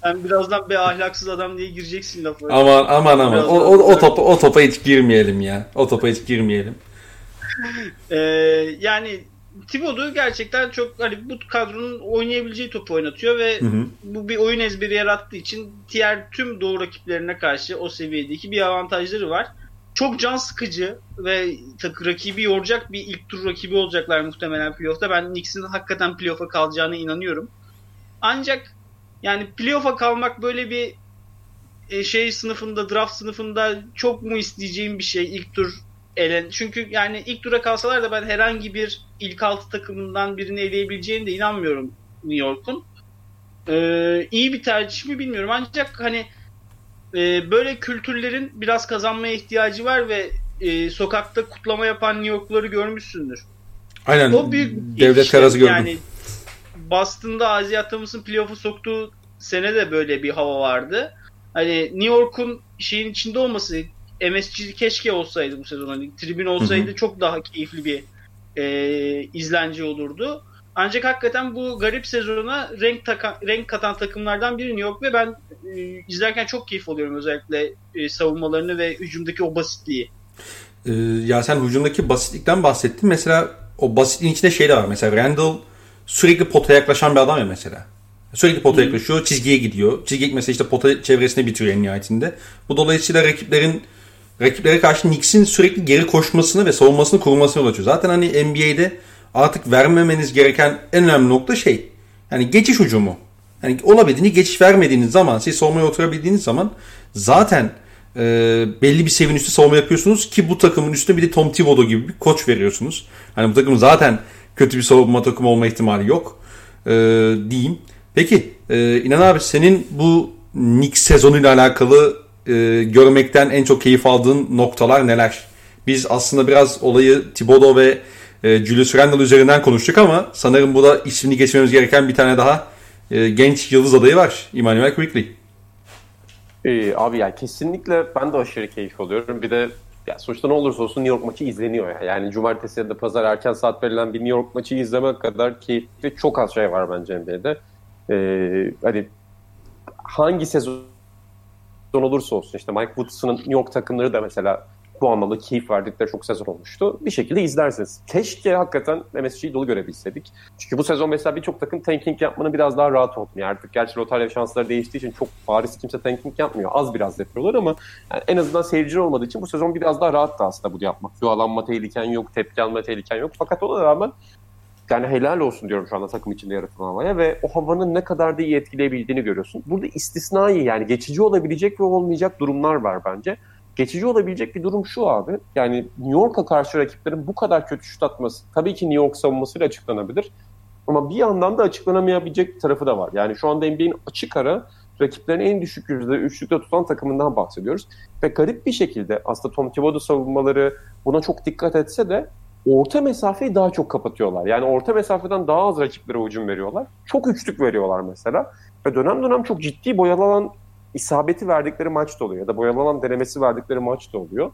Sen birazdan bir ahlaksız adam diye gireceksin lafı. Aman aman aman. o, o, o, topa, o topa hiç girmeyelim ya. O topa hiç girmeyelim. Ee, yani Thibodeau gerçekten çok hani bu kadronun oynayabileceği topu oynatıyor ve hı hı. bu bir oyun ezberi yarattığı için diğer tüm doğu rakiplerine karşı o seviyedeki bir avantajları var. Çok can sıkıcı ve tak, rakibi yoracak bir ilk tur rakibi olacaklar muhtemelen playoff'ta. Ben Knicks'in hakikaten playoff'a kalacağına inanıyorum. Ancak yani playoff'a kalmak böyle bir e, şey sınıfında, draft sınıfında çok mu isteyeceğim bir şey ilk tur elen. Çünkü yani ilk tura kalsalar da ben herhangi bir ilk altı takımından birini eleyebileceğine de inanmıyorum New York'un. Ee, iyi bir tercih mi bilmiyorum. Ancak hani e, böyle kültürlerin biraz kazanmaya ihtiyacı var ve e, sokakta kutlama yapan New York'ları görmüşsündür. Aynen. O büyük devlet karası gördüm. Yani Boston'da Aziya Thomas'ın playoff'u soktuğu sene de böyle bir hava vardı. Hani New York'un şeyin içinde olması MSG keşke olsaydı bu sezon. Hani tribün olsaydı hı hı. çok daha keyifli bir e, izlence olurdu. Ancak hakikaten bu garip sezona renk taka, renk katan takımlardan biri New York ve ben e, izlerken çok keyif alıyorum özellikle e, savunmalarını ve hücumdaki o basitliği. Ee, ya sen hücumdaki basitlikten bahsettin. Mesela o basitliğin içinde şey de var. Mesela Randall sürekli potaya yaklaşan bir adam ya mesela. Sürekli potaya yaklaşıyor, çizgiye gidiyor. Çizgiye mesela işte pota çevresine bitiriyor en nihayetinde. Bu dolayısıyla rakiplerin rakiplere karşı Knicks'in sürekli geri koşmasını ve savunmasını kurmasını yol açıyor. Zaten hani NBA'de artık vermemeniz gereken en önemli nokta şey. Yani geçiş ucumu. Yani olabildiğini geçiş vermediğiniz zaman, siz savunmaya oturabildiğiniz zaman zaten e, belli bir seviyenin üstü savunma yapıyorsunuz ki bu takımın üstüne bir de Tom Thibodeau gibi bir koç veriyorsunuz. Hani bu takımın zaten kötü bir savunma takımı olma ihtimali yok e, diyeyim. Peki e, İnan abi senin bu Knicks sezonuyla alakalı e, görmekten en çok keyif aldığın noktalar neler? Biz aslında biraz olayı Thibodeau ve e, Julius Randle üzerinden konuştuk ama sanırım bu da ismini geçmemiz gereken bir tane daha e, genç yıldız adayı var. Emmanuel Quickly. Ee, abi ya kesinlikle ben de aşırı keyif alıyorum. Bir de ya sonuçta ne olursa olsun New York maçı izleniyor. Ya. Yani cumartesi ya da pazar erken saat verilen bir New York maçı izlemek kadar keyifli çok az şey var bence NBA'de. Ee, hani hangi sezon olursa olsun işte Mike Woodson'ın New York takımları da mesela bu anlamda keyif verdikleri çok sezon olmuştu. Bir şekilde izlersiniz. Keşke hakikaten MSG'yi dolu görebilseydik. Çünkü bu sezon mesela birçok takım tanking yapmanın biraz daha rahat oldu. Yani artık gerçi rotarya şansları değiştiği için çok bariz kimse tanking yapmıyor. Az biraz yapıyorlar ama yani en azından seyirci olmadığı için bu sezon biraz daha rahattı aslında bu yapmak. Yuvalanma tehliken yok, tepki alma tehliken yok. Fakat ona rağmen yani helal olsun diyorum şu anda takım içinde yaratılan havaya ve o havanın ne kadar da iyi etkileyebildiğini görüyorsun. Burada istisnai yani geçici olabilecek ve olmayacak durumlar var bence. Geçici olabilecek bir durum şu abi. Yani New York'a karşı rakiplerin bu kadar kötü şut atması tabii ki New York savunmasıyla açıklanabilir. Ama bir yandan da açıklanamayabilecek tarafı da var. Yani şu anda NBA'in açık ara rakiplerin en düşük yüzde üçlükte tutan takımından bahsediyoruz. Ve garip bir şekilde aslında Tom Thibodeau savunmaları buna çok dikkat etse de orta mesafeyi daha çok kapatıyorlar. Yani orta mesafeden daha az rakiplere hücum veriyorlar. Çok üçlük veriyorlar mesela. Ve dönem dönem çok ciddi boyalanan isabeti verdikleri maç da oluyor. Ya da boyalanan denemesi verdikleri maç da oluyor.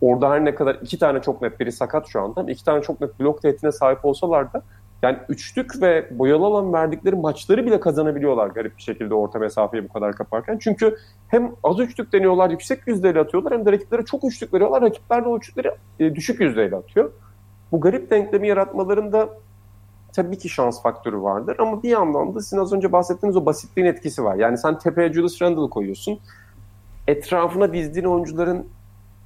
Orada her ne kadar iki tane çok net biri sakat şu anda. iki tane çok net blok tehditine sahip olsalar da yani üçlük ve boyalı alan verdikleri maçları bile kazanabiliyorlar garip bir şekilde orta mesafeyi bu kadar kaparken. Çünkü hem az üçlük deniyorlar, yüksek yüzdeyle atıyorlar hem de rakiplere çok üçlük veriyorlar. Rakipler de o üçlükleri e, düşük yüzdeyle atıyor. Bu garip denklemi yaratmalarında tabii ki şans faktörü vardır ama bir yandan da sizin az önce bahsettiğiniz o basitliğin etkisi var. Yani sen tepeye Julius Randle koyuyorsun. Etrafına dizdiğin oyuncuların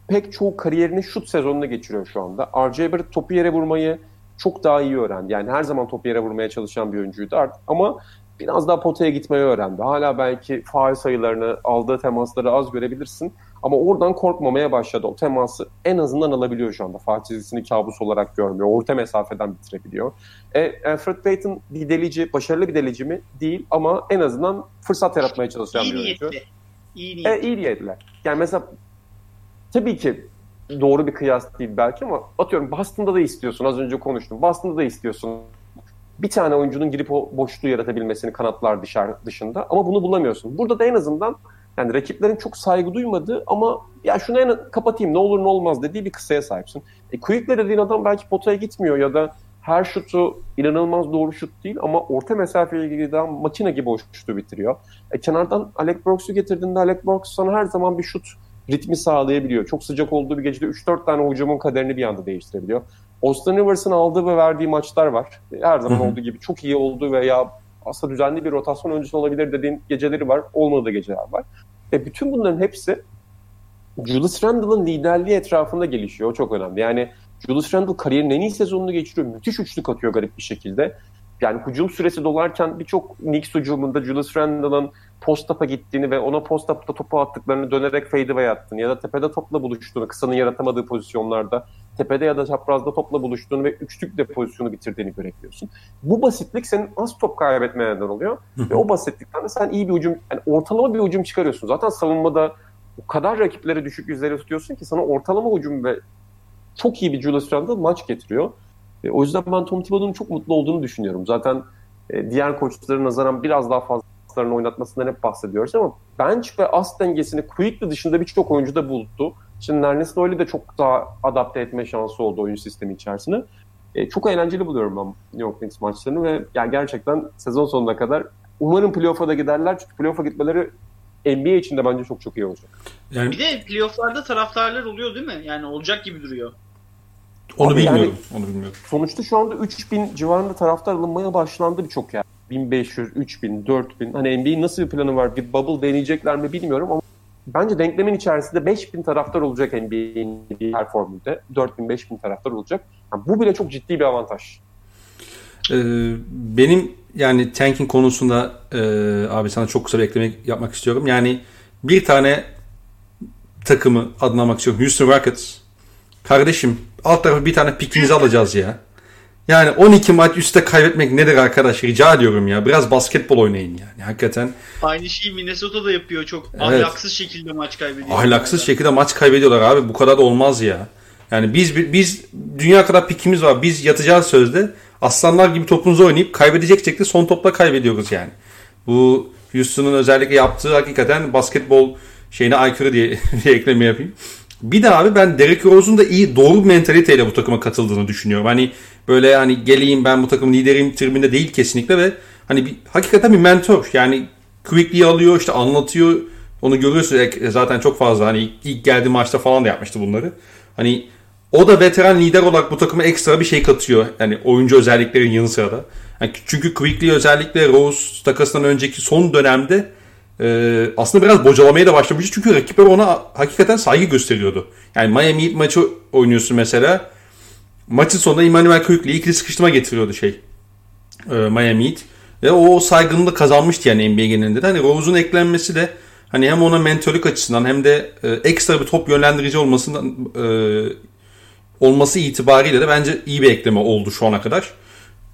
pek çoğu kariyerini şut sezonunda geçiriyor şu anda. R.J. Barrett topu yere vurmayı çok daha iyi öğrendi. Yani her zaman topu yere vurmaya çalışan bir oyuncuydu artık. Ama biraz daha potaya gitmeyi öğrendi. Hala belki faal sayılarını, aldığı temasları az görebilirsin. Ama oradan korkmamaya başladı. O teması en azından alabiliyor şu anda. Fatih çizgisini kabus olarak görmüyor. Orta mesafeden bitirebiliyor. E, Fred Payton bir delici, başarılı bir delici mi? Değil ama en azından fırsat yaratmaya çalışan iyi bir oyuncu. İyi niyetli. E, iyi niyetli. Yani mesela tabii ki doğru bir kıyas değil belki ama atıyorum Boston'da da istiyorsun. Az önce konuştum. Boston'da da istiyorsun bir tane oyuncunun girip o boşluğu yaratabilmesini kanatlar dışarı, dışında ama bunu bulamıyorsun. Burada da en azından yani rakiplerin çok saygı duymadığı ama ya şunu en kapatayım ne olur ne olmaz dediği bir kısaya sahipsin. E, Quick'le dediğin adam belki potaya gitmiyor ya da her şutu inanılmaz doğru şut değil ama orta mesafeye giden makine gibi o şutu bitiriyor. E, kenardan Alec Brooks'u getirdiğinde Alec Brooks sana her zaman bir şut ritmi sağlayabiliyor. Çok sıcak olduğu bir gecede 3-4 tane hücumun kaderini bir anda değiştirebiliyor. Austin Rivers'ın aldığı ve verdiği maçlar var. Her zaman olduğu gibi çok iyi olduğu veya aslında düzenli bir rotasyon oyuncusu olabilir dediğin geceleri var. Olmadığı geceler var. E bütün bunların hepsi Julius Randle'ın liderliği etrafında gelişiyor. O çok önemli. Yani Julius Randle kariyerinin en iyi sezonunu geçiriyor. Müthiş üçlük atıyor garip bir şekilde. Yani hücum süresi dolarken birçok Knicks hücumunda Julius Randle'ın post-up'a gittiğini ve ona post-up'ta topu attıklarını dönerek fadeaway attığını ya da tepede topla buluştuğunu, kısanın yaratamadığı pozisyonlarda tepede ya da çaprazda topla buluştuğunu ve üçlükle pozisyonu bitirdiğini görebiliyorsun. Bu basitlik senin az top kaybetmeye neden oluyor. ve o basitlikten de sen iyi bir hücum, yani ortalama bir hücum çıkarıyorsun. Zaten savunmada o kadar rakiplere düşük yüzleri tutuyorsun ki sana ortalama hücum ve çok iyi bir Julius Randle maç getiriyor. E, o yüzden ben Tom Thibodeau'nun çok mutlu olduğunu düşünüyorum. Zaten e, diğer koçların nazaran biraz daha fazla aslarını oynatmasından hep bahsediyoruz ama bench ve as dengesini Quickly dışında birçok oyuncu da buldu. Şimdi Nernes Noel'i de çok daha adapte etme şansı oldu oyun sistemi içerisinde. E, çok eğlenceli buluyorum ben New York Knicks maçlarını ve yani gerçekten sezon sonuna kadar umarım playoff'a da giderler çünkü playoff'a gitmeleri NBA için de bence çok çok iyi olacak. Yani... Bir de playoff'larda taraftarlar oluyor değil mi? Yani olacak gibi duruyor. Onu Abi bilmiyorum. Yani, onu bilmiyorum. Sonuçta şu anda 3000 civarında taraftar alınmaya başlandı birçok yer. 1500, 3000, 4000. Hani NBA'nin nasıl bir planı var? Bir bubble deneyecekler mi bilmiyorum ama bence denklemin içerisinde 5000 taraftar olacak NBA'nin her formülde. 4000, 5000 taraftar olacak. Yani bu bile çok ciddi bir avantaj. Ee, benim yani tanking konusunda e, abi sana çok kısa bir ekleme yapmak istiyorum. Yani bir tane takımı adını almak istiyorum. Houston Rockets. Kardeşim alt tarafı bir tane pikinizi alacağız ya. Yani 12 maç üstte kaybetmek nedir arkadaş? Rica ediyorum ya. Biraz basketbol oynayın yani. Hakikaten. Aynı şeyi Minnesota da yapıyor çok. Evet. Ahlaksız şekilde maç kaybediyor. Ahlaksız şekilde maç kaybediyorlar abi. Bu kadar da olmaz ya. Yani biz biz dünya kadar pikimiz var. Biz yatacağız sözde. Aslanlar gibi topunuzu oynayıp kaybedecek şekilde son topla kaybediyoruz yani. Bu Houston'un özellikle yaptığı hakikaten basketbol şeyine aykırı diye bir ekleme yapayım. Bir de abi ben Derrick Rose'un da iyi doğru mentaliteyle bu takıma katıldığını düşünüyorum. Hani böyle hani geleyim ben bu takımın lideriyim tribünde değil kesinlikle ve hani bir, hakikaten bir mentor. Yani quickly alıyor işte anlatıyor. Onu görüyorsun zaten çok fazla hani ilk geldiği maçta falan da yapmıştı bunları. Hani o da veteran lider olarak bu takıma ekstra bir şey katıyor. Yani oyuncu özelliklerin yanı sıra da. Yani çünkü Quickly özellikle Rose takasından önceki son dönemde e, aslında biraz bocalamaya da başlamıştı. Çünkü rakipler ona hakikaten saygı gösteriyordu. Yani Miami maçı oynuyorsun mesela. Maçın sonunda Emmanuel Quickly'yi ikili sıkıştırma getiriyordu şey. E, Miami Heat. Ve o saygınlığı kazanmıştı yani NBA genelinde. Hani Rose'un eklenmesi de hani hem ona mentörlük açısından hem de e, ekstra bir top yönlendirici olmasından e, olması itibariyle de bence iyi bir ekleme oldu şu ana kadar.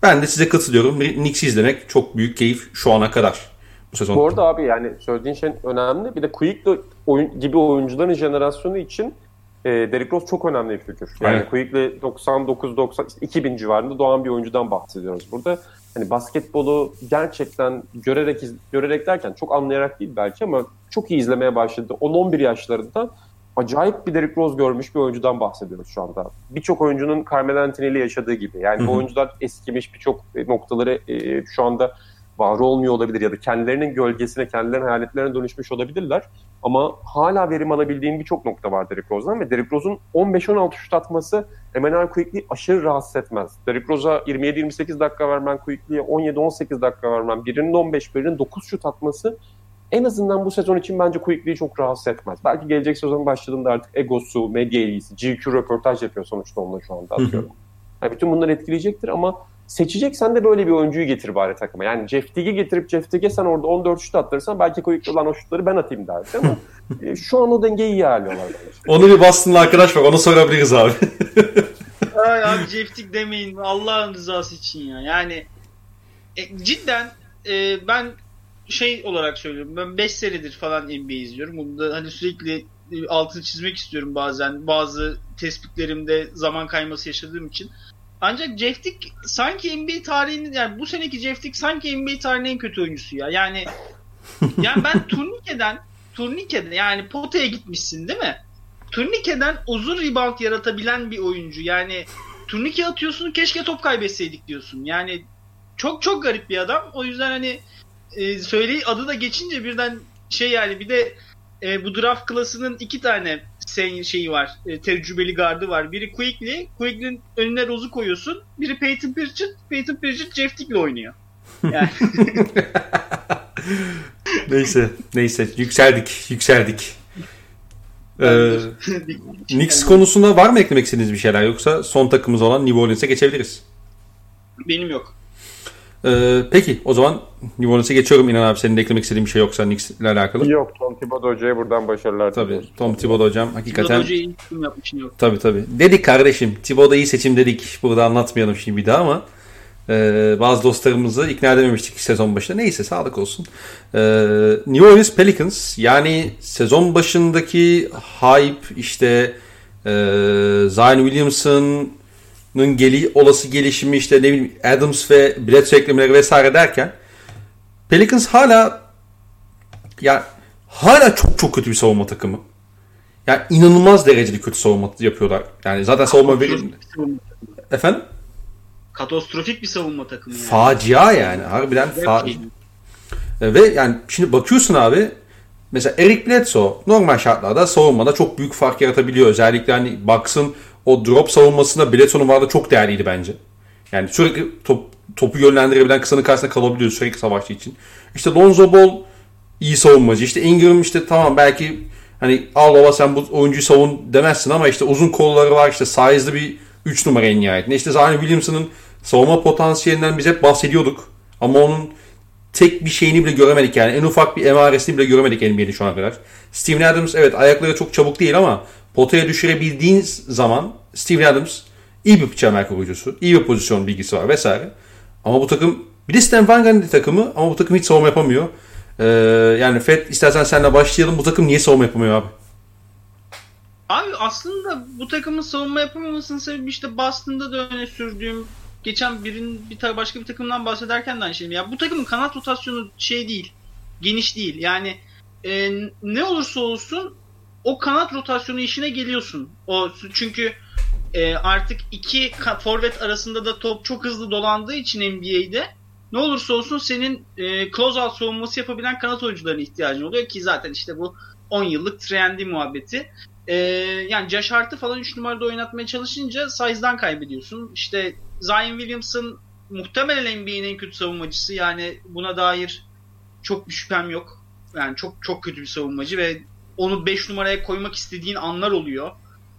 Ben de size katılıyorum. Knicks'i izlemek çok büyük keyif şu ana kadar bu sezon. Bu arada abi yani söylediğin şey önemli. Bir de Quick oyun, gibi oyuncuların jenerasyonu için e, Derrick Rose çok önemli bir figür. Yani Aynen. Quick'le 99 90 işte 2000 civarında doğan bir oyuncudan bahsediyoruz burada. Hani basketbolu gerçekten görerek görerek derken çok anlayarak değil belki ama çok iyi izlemeye başladı. 10-11 yaşlarında acayip bir Derrick Rose görmüş bir oyuncudan bahsediyoruz şu anda. Birçok oyuncunun Carmelo Anthony ile yaşadığı gibi. Yani Hı-hı. bu oyuncular eskimiş birçok noktaları e, şu anda var olmuyor olabilir ya da kendilerinin gölgesine, kendilerinin hayaletlerine dönüşmüş olabilirler. Ama hala verim alabildiğim birçok nokta var Derrick Rose'dan ve Derrick Rose'un 15-16 şut atması Emmanuel Quickly aşırı rahatsız etmez. Derrick Rose'a 27-28 dakika vermem, Quickly'ye 17-18 dakika vermem, birinin 15, birinin 9 şut atması en azından bu sezon için bence Quickly'yi çok rahatsız etmez. Belki gelecek sezon başladığında artık egosu, medya ilgisi, GQ röportaj yapıyor sonuçta onunla şu anda atıyorum. Yani bütün bunlar etkileyecektir ama seçeceksen de böyle bir oyuncuyu getir bari takıma. Yani Jeff Teague'i getirip Jeff Teague'e sen orada 14 şut attırırsan belki Quickly olan o şutları ben atayım derdi ama e, şu an o dengeyi iyi ayarlıyorlar. Onu bir Boston'lı arkadaş var onu sorabiliriz abi. Ay abi Jeff Teague demeyin Allah'ın rızası için ya. Yani e, cidden e, ben şey olarak söylüyorum. Ben 5 senedir falan NBA izliyorum. Bunda hani sürekli e, altını çizmek istiyorum bazen. Bazı tespitlerimde zaman kayması yaşadığım için. Ancak Jeff Tick sanki NBA tarihinin yani bu seneki Jeff Tick sanki NBA tarihinin en kötü oyuncusu ya. Yani yani ben turnikeden turnikeden yani potaya gitmişsin değil mi? Turnikeden uzun rebound yaratabilen bir oyuncu. Yani turnike atıyorsun keşke top kaybetseydik diyorsun. Yani çok çok garip bir adam. O yüzden hani e, söyleyi adı da geçince birden şey yani bir de e, bu draft klasının iki tane sen şeyi var. E, tecrübeli gardı var. Biri Quickly. Quickly'nin önüne Rose'u koyuyorsun. Biri Peyton Pritchard. Peyton Pritchard Jeff Tick'le oynuyor. Yani. neyse. Neyse. Yükseldik. Yükseldik. Ee, Knicks konusunda var mı eklemek istediğiniz bir şeyler yoksa son takımımız olan New Orleans'e geçebiliriz. Benim yok. Ee, peki o zaman New Orleans'e geçiyorum. İnan abi senin de eklemek istediğin bir şey yoksa Knicks ile alakalı. Yok Tom Thibodeau hocaya buradan başarılar Tabii Tom Thibodeau hocam hakikaten. Thibodeau iyi seçim yapmış yok. Tabii tabii. Dedik kardeşim Thibodeau iyi seçim dedik. Burada anlatmayalım şimdi bir daha ama e, bazı dostlarımızı ikna edememiştik sezon başında. Neyse sağlık olsun. E, New Orleans Pelicans yani sezon başındaki hype işte e, Zion Williamson geli, olası gelişimi işte ne bileyim Adams ve Bledsoe eklemeleri vesaire derken Pelicans hala ya hala çok çok kötü bir savunma takımı. Yani inanılmaz derecede kötü savunma yapıyorlar. Yani zaten savunma verir. Efendim? Katastrofik bir savunma takımı yani. Facia yani. Harbiden facia. Ve yani şimdi bakıyorsun abi mesela Eric Bledsoe normal şartlarda savunmada çok büyük fark yaratabiliyor. Özellikle hani baksın o drop savunmasında Bledsoe'nun varlığı çok değerliydi bence. Yani sürekli top, topu yönlendirebilen kısanın karşısında kalabiliyor sürekli savaşçı için. İşte Lonzo Ball iyi savunmacı. İşte Ingram işte tamam belki hani al baba sen bu oyuncuyu savun demezsin ama işte uzun kolları var işte size'lı bir 3 numara en nihayetinde. İşte Zion Williamson'ın savunma potansiyelinden biz hep bahsediyorduk. Ama onun tek bir şeyini bile göremedik yani. En ufak bir emaresini bile göremedik NBA'de şu ana kadar. Steven Adams evet ayakları çok çabuk değil ama potaya düşürebildiğin zaman Steven Adams iyi bir çember koruyucusu, iyi bir pozisyon bilgisi var vesaire. Ama bu takım bir de Stan Van Gundy takımı ama bu takım hiç savunma yapamıyor. Ee, yani Fed istersen seninle başlayalım. Bu takım niye savunma yapamıyor abi? Abi aslında bu takımın savunma yapamamasının sebebi işte Boston'da da öne sürdüğüm geçen birin bir başka bir takımdan bahsederken de aynı. Ya bu takımın kanat rotasyonu şey değil. Geniş değil. Yani e, ne olursa olsun o kanat rotasyonu işine geliyorsun. O çünkü e, artık iki forvet arasında da top çok hızlı dolandığı için NBA'de ne olursa olsun senin e, close out savunması yapabilen kanat oyuncularına ihtiyacın oluyor ki zaten işte bu 10 yıllık trendi muhabbeti. E, yani Josh Hart'ı falan 3 numarada oynatmaya çalışınca size'dan kaybediyorsun. İşte Zion Williamson muhtemelen NBA'nin en kötü savunmacısı. Yani buna dair çok bir şüphem yok. Yani çok çok kötü bir savunmacı ve onu 5 numaraya koymak istediğin anlar oluyor.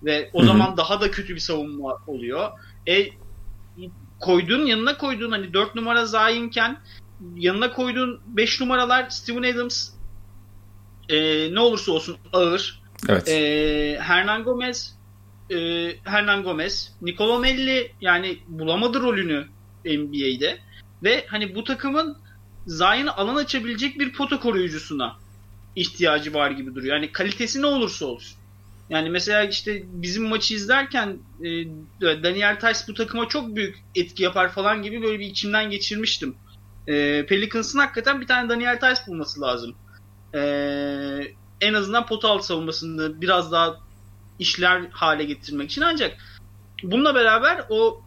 Ve o Hı-hı. zaman daha da kötü bir savunma oluyor. E koyduğun yanına koyduğun hani 4 numara Zayn'ken yanına koyduğun 5 numaralar Steven Adams e, ne olursa olsun ağır. Evet. E, Hernan Gomez e, Hernan Gomez, Nicolo Melli yani bulamadı rolünü NBA'de ve hani bu takımın Zion'ı alan açabilecek bir pota koruyucusuna ihtiyacı var gibi duruyor. Yani kalitesi ne olursa olsun. Yani mesela işte bizim maçı izlerken e, Daniel Tice bu takıma çok büyük etki yapar falan gibi böyle bir içimden geçirmiştim. E, Pelicans'ın hakikaten bir tane Daniel Tice bulması lazım. E, en azından pot altı savunmasını biraz daha işler hale getirmek için ancak bununla beraber o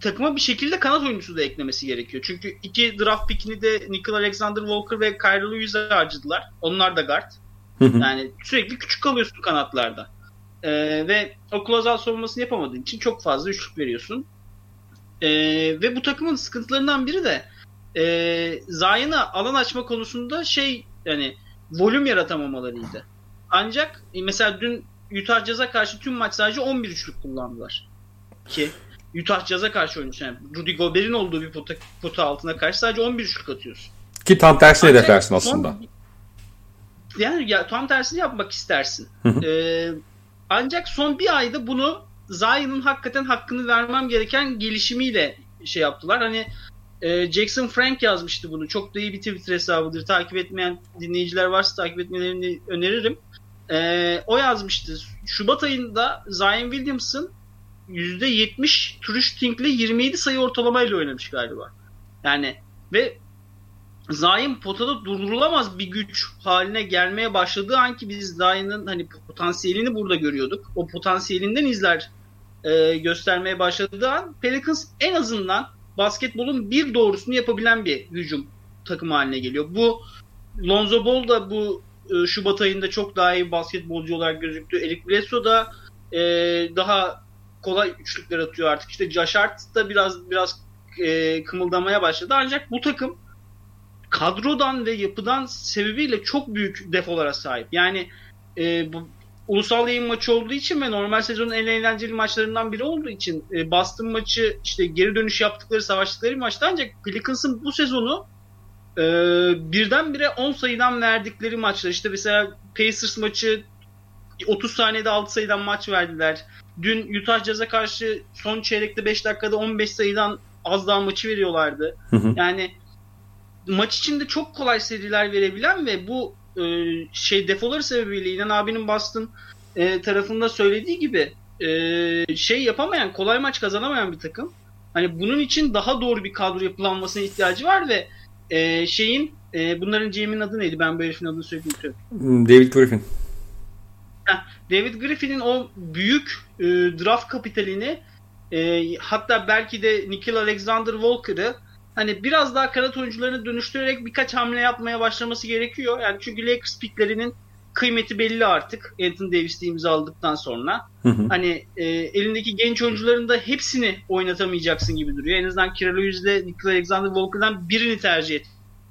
takıma bir şekilde kanat oyuncusu da eklemesi gerekiyor. Çünkü iki draft pickini de Nickel Alexander Walker ve Kyrie Lewis'e harcadılar. Onlar da guard. yani sürekli küçük kalıyorsun kanatlarda. Ee, ve o closeout savunmasını yapamadığın için çok fazla üçlük veriyorsun. Ee, ve bu takımın sıkıntılarından biri de e, Zion'a alan açma konusunda şey yani volüm yaratamamalarıydı. Ancak e, mesela dün Utah Jazz'a karşı tüm maç sadece 11 üçlük kullandılar. Ki Utah Jazz'a karşı oynuyorsun. Yani Rudy Gobert'in olduğu bir pota, pota altına karşı sadece 11 üçlük atıyorsun. Ki tam tersini hedeflersin aslında. Son, yani ya, tam tersini yapmak istersin. ee, ancak son bir ayda bunu Zion'ın hakikaten hakkını vermem gereken gelişimiyle şey yaptılar. Hani e, Jackson Frank yazmıştı bunu. Çok da iyi bir Twitter hesabıdır. Takip etmeyen dinleyiciler varsa takip etmelerini öneririm. E, o yazmıştı. Şubat ayında Zion Williamson %70 true shootingle 27 sayı ortalamayla oynamış galiba. Yani ve Zayn potada durdurulamaz bir güç haline gelmeye başladığı an ki biz Zayn'ın hani potansiyelini burada görüyorduk. O potansiyelinden izler e, göstermeye başladığı an Pelicans en azından basketbolun bir doğrusunu yapabilen bir hücum takımı haline geliyor. Bu Lonzo Ball da bu e, Şubat ayında çok daha iyi basketbolcu olarak gözüktü. Eric Bledsoe da e, daha kolay üçlükler atıyor artık. İşte Hart da biraz biraz e, kımıldamaya başladı. Ancak bu takım kadrodan ve yapıdan sebebiyle çok büyük defolara sahip. Yani e, bu, ulusal yayın maçı olduğu için ve normal sezonun en eğlenceli maçlarından biri olduğu için e, Boston maçı işte geri dönüş yaptıkları, savaştıkları maçta ancak Pelicans'ın bu sezonu e, birdenbire 10 sayıdan verdikleri maçlar. İşte mesela Pacers maçı 30 saniyede 6 sayıdan maç verdiler. Dün Utah Jazz'a karşı son çeyrekte 5 dakikada 15 sayıdan az daha maçı veriyorlardı. Hı hı. Yani maç içinde çok kolay seriler verebilen ve bu e, şey defoları sebebiyle İnan abinin Boston e, tarafında söylediği gibi e, şey yapamayan, kolay maç kazanamayan bir takım. Hani bunun için daha doğru bir kadro yapılanmasına ihtiyacı var ve e, şeyin e, bunların GM'in adı neydi? Ben bu herifin adını söyleyeyim. David Griffin. David Griffin'in o büyük e, draft kapitalini e, hatta belki de Nickel Alexander Walker'ı hani biraz daha kanat oyuncularını dönüştürerek birkaç hamle yapmaya başlaması gerekiyor. Yani çünkü Lakers picklerinin kıymeti belli artık Anthony Davis'i imzaladıktan sonra. Hı hı. Hani e, elindeki genç oyuncuların da hepsini oynatamayacaksın gibi duruyor. En azından Kira Lewis'le Nickel Alexander Walker'dan birini tercih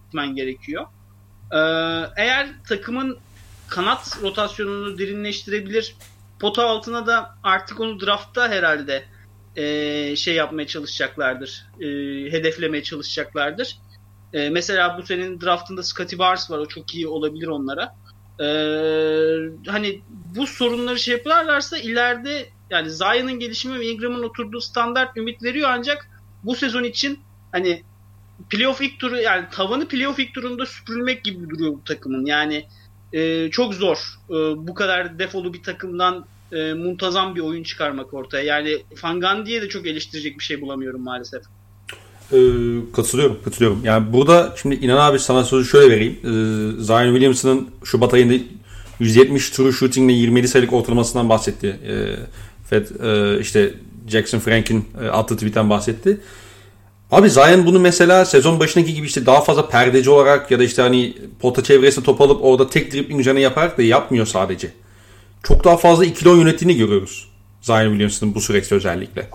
etmen gerekiyor. Ee, eğer takımın kanat rotasyonunu derinleştirebilir. Pota altına da artık onu draftta herhalde e, şey yapmaya çalışacaklardır. E, hedeflemeye çalışacaklardır. E, mesela bu senin draftında Scotty Barnes var. O çok iyi olabilir onlara. E, hani bu sorunları şey yaparlarsa ileride yani Zion'ın gelişimi ve Ingram'ın oturduğu standart ümit veriyor ancak bu sezon için hani playoff ilk turu yani tavanı playoff ilk turunda süpürülmek gibi duruyor bu takımın. Yani e, çok zor e, bu kadar defolu bir takımdan e, muntazam bir oyun çıkarmak ortaya. Yani Fangandi'ye de çok eleştirecek bir şey bulamıyorum maalesef. Ee, katılıyorum, katılıyorum. Yani burada şimdi İnan abi sana sözü şöyle vereyim. Ee, Zion Williamson'ın Şubat ayında 170 true shooting ile 27 sayılık ortalamasından bahsetti. Ee, Fed e, işte Jackson Frank'in e, attığı tweetten bahsetti. Abi Zion bunu mesela sezon başındaki gibi işte daha fazla perdeci olarak ya da işte hani pota çevresine top alıp orada tek dribbling üzerine yaparak da yapmıyor sadece. Çok daha fazla ikili oyun yönettiğini görüyoruz. Zion Williamson'ın bu süreçte özellikle.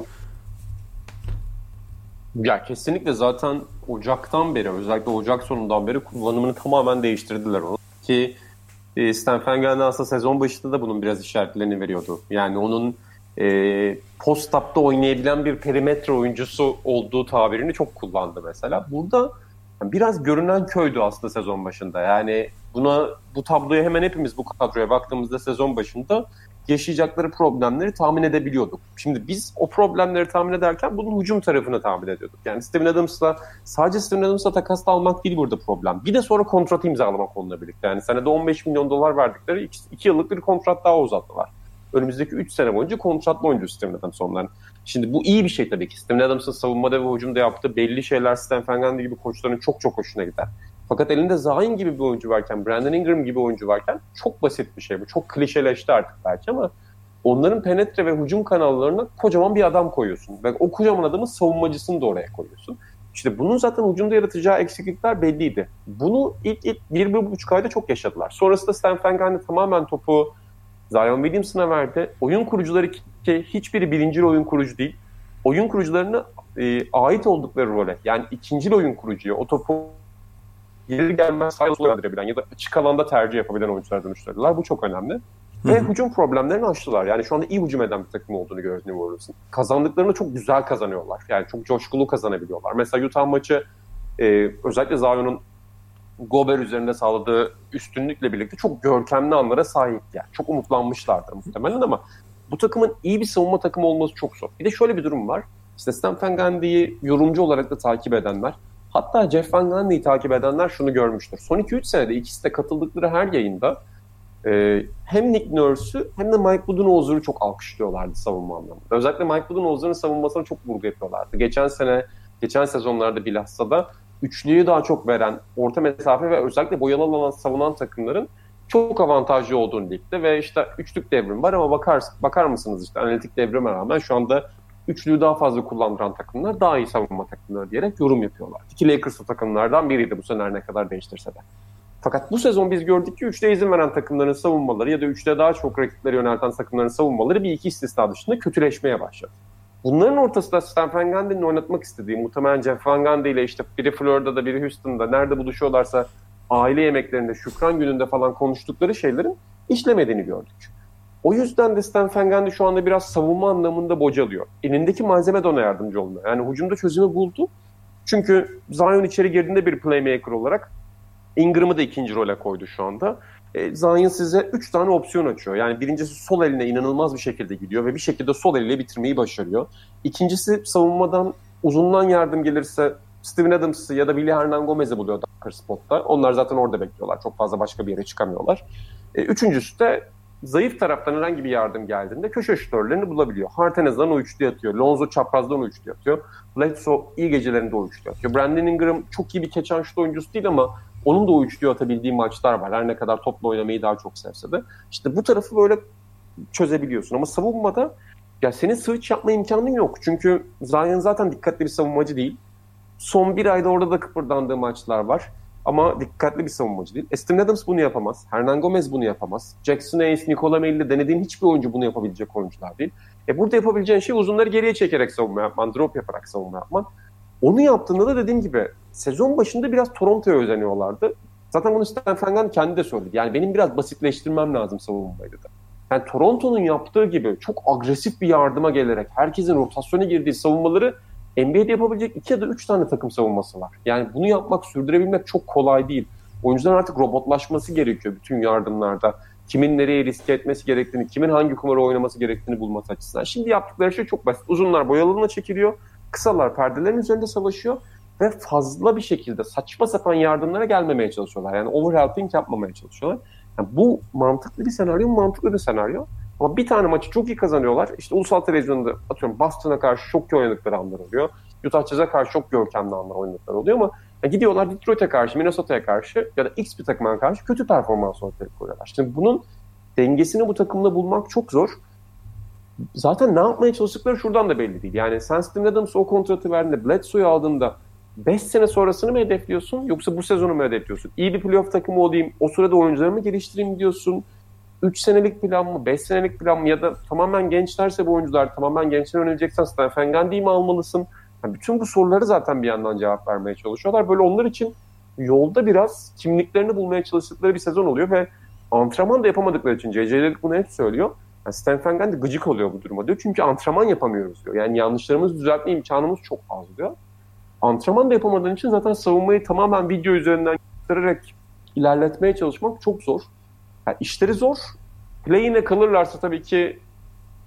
Ya kesinlikle zaten Ocak'tan beri özellikle Ocak sonundan beri kullanımını tamamen değiştirdiler onu. Ki e, Stan Fengel'den aslında sezon başında da bunun biraz işaretlerini veriyordu. Yani onun e, post-up'ta oynayabilen bir perimetre oyuncusu olduğu tabirini çok kullandı mesela. Burada biraz görünen köydü aslında sezon başında. Yani buna bu tabloya hemen hepimiz bu kadroya baktığımızda sezon başında yaşayacakları problemleri tahmin edebiliyorduk. Şimdi biz o problemleri tahmin ederken bunun hücum tarafını tahmin ediyorduk. Yani Steven Adams'la sadece Steven Adams'la takasla almak değil burada problem. Bir de sonra kontratı imzalamak onunla birlikte. Yani senede 15 milyon dolar verdikleri 2 yıllık bir kontrat daha uzattılar. Önümüzdeki 3 sene boyunca kontratlı oyuncu Steven Adams onların. Şimdi bu iyi bir şey tabii ki. Steven Adams'ın savunmada ve hücumda yaptığı belli şeyler Stan Van gibi koçların çok çok hoşuna gider. Fakat elinde Zion gibi bir oyuncu varken, Brandon Ingram gibi oyuncu varken çok basit bir şey bu. Çok klişeleşti artık belki ama onların penetre ve hücum kanallarına kocaman bir adam koyuyorsun. Ve o kocaman adamın savunmacısını da oraya koyuyorsun. İşte bunun zaten hücumda yaratacağı eksiklikler belliydi. Bunu ilk, ilk bir, bir buçuk ayda çok yaşadılar. Sonrasında Stan Van tamamen topu Zion Williamson'a verdi. Oyun kurucuları ki hiçbiri birinci oyun kurucu değil. Oyun kurucularına e, ait oldukları role yani ikinci oyun kurucuya o topu gelir gelmez gönderebilen ya da açık alanda tercih yapabilen oyunculara dönüştürdüler. Bu çok önemli. Ve hücum problemlerini aştılar. Yani şu anda iyi hücum eden bir takım olduğunu görüyoruz New Orleans'ın. Kazandıklarını çok güzel kazanıyorlar. Yani çok coşkulu kazanabiliyorlar. Mesela Utah maçı e, özellikle Zion'un Gober üzerinde sağladığı üstünlükle birlikte çok görkemli anlara sahip. Yani çok umutlanmışlardır muhtemelen ama bu takımın iyi bir savunma takımı olması çok zor. Bir de şöyle bir durum var. İşte Stan Van Gundy'yi yorumcu olarak da takip edenler, hatta Jeff Van Gundy'yi takip edenler şunu görmüştür. Son 2-3 senede ikisi de katıldıkları her yayında e, hem Nick Nurse'ü hem de Mike Budenholzer'ı çok alkışlıyorlardı savunma anlamında. Özellikle Mike Budenholzer'ın savunmasına çok vurgu yapıyorlardı. Geçen sene, geçen sezonlarda bilhassa da üçlüyü daha çok veren, orta mesafe ve özellikle boyalı alan savunan takımların çok avantajlı olduğunu ligde ve işte üçlük devrim var ama bakar, bakar mısınız işte analitik devrime rağmen şu anda üçlüyü daha fazla kullandıran takımlar daha iyi savunma takımları diyerek yorum yapıyorlar. İki Lakers'lı takımlardan biriydi bu sene ne kadar değiştirse de. Fakat bu sezon biz gördük ki 3'te izin veren takımların savunmaları ya da 3'te daha çok rakipleri yönelten takımların savunmaları bir iki istisna dışında kötüleşmeye başladı. Bunların ortasında Stan Van Gundy'nin oynatmak istediği muhtemelen Jeff Van Gundy ile işte biri Florida'da biri Houston'da nerede buluşuyorlarsa aile yemeklerinde, şükran gününde falan konuştukları şeylerin işlemediğini gördük. O yüzden de Stan Van Gundy şu anda biraz savunma anlamında bocalıyor. Elindeki malzeme de ona yardımcı olmuyor. Yani hücumda çözümü buldu. Çünkü Zion içeri girdiğinde bir playmaker olarak Ingram'ı da ikinci role koydu şu anda. E, Zion size 3 tane opsiyon açıyor. Yani birincisi sol eline inanılmaz bir şekilde gidiyor ve bir şekilde sol eliyle bitirmeyi başarıyor. İkincisi savunmadan uzundan yardım gelirse Steven Adams'ı ya da Willie Hernan Gomez'i buluyor Dunker spotta. Onlar zaten orada bekliyorlar. Çok fazla başka bir yere çıkamıyorlar. E, üçüncüsü de zayıf taraftan herhangi bir yardım geldiğinde köşe şutörlerini bulabiliyor. Hart en azından o üçlü atıyor. Lonzo çaprazdan o üçlü atıyor. Bledsoe iyi gecelerinde o üçlü atıyor. Brandon Ingram çok iyi bir keçen şut oyuncusu değil ama onun da o üçlüyü atabildiği maçlar var. Her ne kadar topla oynamayı daha çok sevse de. İşte bu tarafı böyle çözebiliyorsun. Ama savunmada ya senin switch yapma imkanın yok. Çünkü Zion zaten dikkatli bir savunmacı değil. Son bir ayda orada da kıpırdandığı maçlar var. Ama dikkatli bir savunmacı değil. Estin Adams bunu yapamaz. Hernan Gomez bunu yapamaz. Jackson Hayes, Nikola Melli denediğin hiçbir oyuncu bunu yapabilecek oyuncular değil. E burada yapabileceğin şey uzunları geriye çekerek savunma yapman, drop yaparak savunma yapman. Onu yaptığında da dediğim gibi sezon başında biraz Toronto'ya özeniyorlardı. Zaten bunu Stan Van kendi de söyledi. Yani benim biraz basitleştirmem lazım savunmayı da. Yani Toronto'nun yaptığı gibi çok agresif bir yardıma gelerek herkesin rotasyona girdiği savunmaları NBA'de yapabilecek iki ya da üç tane takım savunması var. Yani bunu yapmak, sürdürebilmek çok kolay değil. Oyuncuların artık robotlaşması gerekiyor bütün yardımlarda. Kimin nereye riske etmesi gerektiğini, kimin hangi kumarı oynaması gerektiğini bulması açısından. Şimdi yaptıkları şey çok basit. Uzunlar boyalığına çekiliyor, kısalar perdelerin üzerinde savaşıyor ve fazla bir şekilde saçma sapan yardımlara gelmemeye çalışıyorlar. Yani overhelping yapmamaya çalışıyorlar. Yani bu mantıklı bir senaryo, mantıklı bir senaryo. Ama bir tane maçı çok iyi kazanıyorlar. İşte ulusal televizyonda atıyorum Boston'a karşı çok iyi oynadıkları anlar oluyor. Utah Jazz'a karşı çok görkemli anlar oynadıkları oluyor ama yani gidiyorlar Detroit'e karşı, Minnesota'ya karşı ya da X bir takıma karşı kötü performans ortaya koyuyorlar. Şimdi bunun dengesini bu takımda bulmak çok zor. Zaten ne yapmaya çalıştıkları şuradan da belli değil. Yani sen Steven o kontratı verdiğinde, Bledsoe'yu aldığında 5 sene sonrasını mı hedefliyorsun yoksa bu sezonu mu hedefliyorsun? İyi bir playoff takımı olayım, o sırada oyuncularımı geliştireyim diyorsun. 3 senelik plan mı, 5 senelik plan mı ya da tamamen gençlerse bu oyuncular tamamen gençler yöneleceksen Stephen Gandy'yi mi almalısın? Yani bütün bu soruları zaten bir yandan cevap vermeye çalışıyorlar. Böyle onlar için yolda biraz kimliklerini bulmaya çalıştıkları bir sezon oluyor ve antrenman da yapamadıkları için CC bunu hep söylüyor. Yani Stephen Gandy gıcık oluyor bu duruma diyor. Çünkü antrenman yapamıyoruz diyor. Yani yanlışlarımızı düzeltme imkanımız çok az diyor. Antrenman da yapamadığın için zaten savunmayı tamamen video üzerinden göstererek ilerletmeye çalışmak çok zor. Yani işleri zor. Play'ine kalırlarsa tabii ki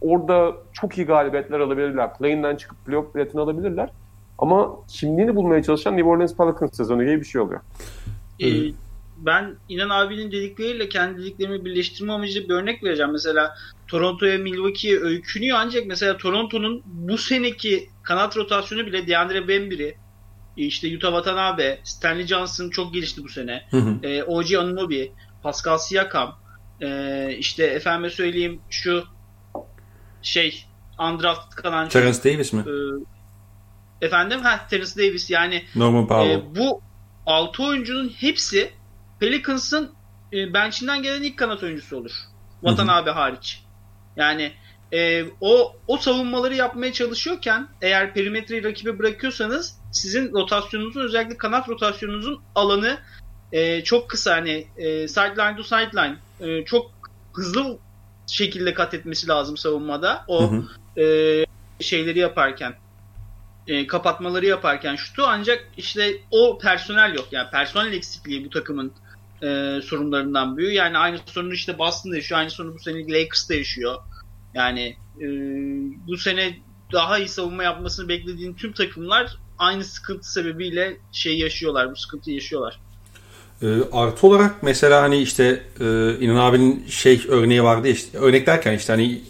orada çok iyi galibiyetler alabilirler. Play'inden çıkıp playoff biletini alabilirler. Ama kimliğini bulmaya çalışan New Orleans Pelicans sezonu gibi bir şey oluyor. Ee, ben İnan abinin dedikleriyle kendi dediklerimi birleştirme amacıyla bir örnek vereceğim. Mesela Toronto'ya Milwaukee'ye öykünüyor ancak mesela Toronto'nun bu seneki kanat rotasyonu bile DeAndre Bembry, işte Utah Watanabe, Stanley Johnson çok gelişti bu sene. Hı hı. E, OG Anunoby, Pascal Siakam, e, işte efendime söyleyeyim şu şey undrafted kalan Terence Davis mi? E, efendim ha Terence Davis yani Norman Powell. E, bu 6 oyuncunun hepsi Pelicans'ın e, bench'inden gelen ilk kanat oyuncusu olur. Vatan abi hariç. Yani e, o o savunmaları yapmaya çalışıyorken eğer perimetreyi rakibe bırakıyorsanız sizin rotasyonunuzun özellikle kanat rotasyonunuzun alanı e, çok kısa hani e, sideline to sideline e, çok hızlı şekilde kat etmesi lazım savunmada o hı hı. E, şeyleri yaparken e, kapatmaları yaparken şutu ancak işte o personel yok yani personel eksikliği bu takımın e, sorunlarından büyüyor. Yani aynı sorunu işte Boston'da yaşıyor. Aynı sorunu bu sene Lakers'ta yaşıyor. Yani e, bu sene daha iyi savunma yapmasını beklediğin tüm takımlar aynı sıkıntı sebebiyle şey yaşıyorlar. Bu sıkıntıyı yaşıyorlar. E, artı olarak mesela hani işte e, İnan abinin şey örneği vardı işte örnek derken işte hani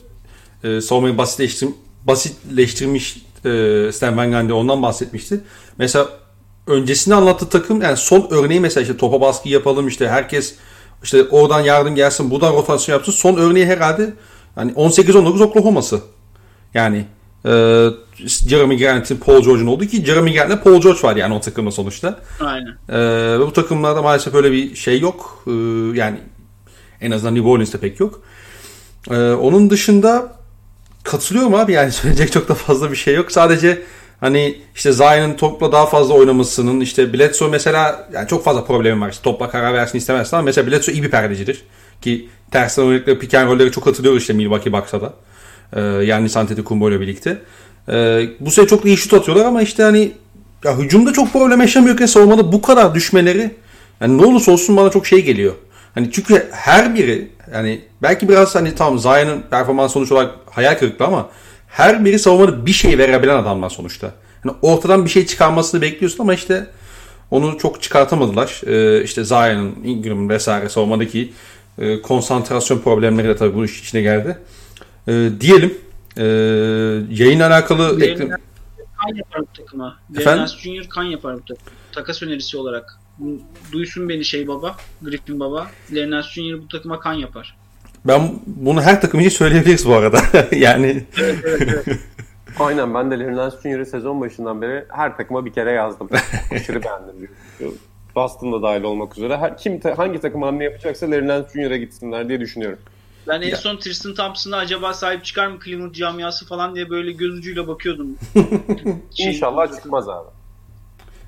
e, savunmayı basitleştir, basitleştirmiş e, Stan Van Gundy ondan bahsetmişti. Mesela öncesinde anlattığı takım yani son örneği mesela işte topa baskı yapalım işte herkes işte oradan yardım gelsin buradan rotasyon yapsın. Son örneği herhalde hani 18-19 Oklahoma'sı. Yani Ee, Jeremy Grant'in Paul George'un olduğu ki Jeremy Grant'le Paul George var yani o takımda sonuçta. Aynen. Ee, bu takımlarda maalesef öyle bir şey yok. Ee, yani en azından New Orleans'te pek yok. Ee, onun dışında katılıyorum abi yani söyleyecek çok da fazla bir şey yok. Sadece hani işte Zion'ın topla daha fazla oynamasının işte Bledsoe mesela yani çok fazla problemi var. İşte topla karar versin istemezsin ama mesela Bledsoe iyi bir perdecidir. Ki tersten oynadıkları pick and roll'leri çok hatırlıyoruz işte Milwaukee Bucks'a da. Ee, yani Antetokounmpo ile birlikte. Ee, bu sene çok iyi şut atıyorlar ama işte hani ya hücumda çok problem yaşamıyorken savunmada bu kadar düşmeleri yani ne olursa olsun bana çok şey geliyor. Hani çünkü her biri yani belki biraz hani tam Zion'ın performans sonuç olarak hayal kırıklığı ama her biri savunmada bir şey verebilen adamlar sonuçta. Yani ortadan bir şey çıkarmasını bekliyorsun ama işte onu çok çıkartamadılar. Ee, işte Zion'ın, Ingram'ın vesaire savunmadaki e, konsantrasyon problemleri de tabii bu iş içine geldi. Ee, diyelim e, yayınla alakalı Lerner kan yapar bu takıma. Lerner Junior kan yapar bu takıma. Takas önerisi olarak. Duysun beni şey baba, Griffin baba. Lerner Junior bu takıma kan yapar. Ben bunu her takım için söyleyebiliriz bu arada. yani Evet, evet, evet. Aynen ben de Lernance Junior'ı sezon başından beri her takıma bir kere yazdım. Aşırı beğendim. Boston'da dahil olmak üzere. Her, kim ta- hangi takım hamle yapacaksa Lernance Junior'a gitsinler diye düşünüyorum. Ben en son Tristan Thompson'a acaba sahip çıkar mı Cleveland camiası falan diye böyle göz ucuyla bakıyordum. Şey- İnşallah çıkmaz abi.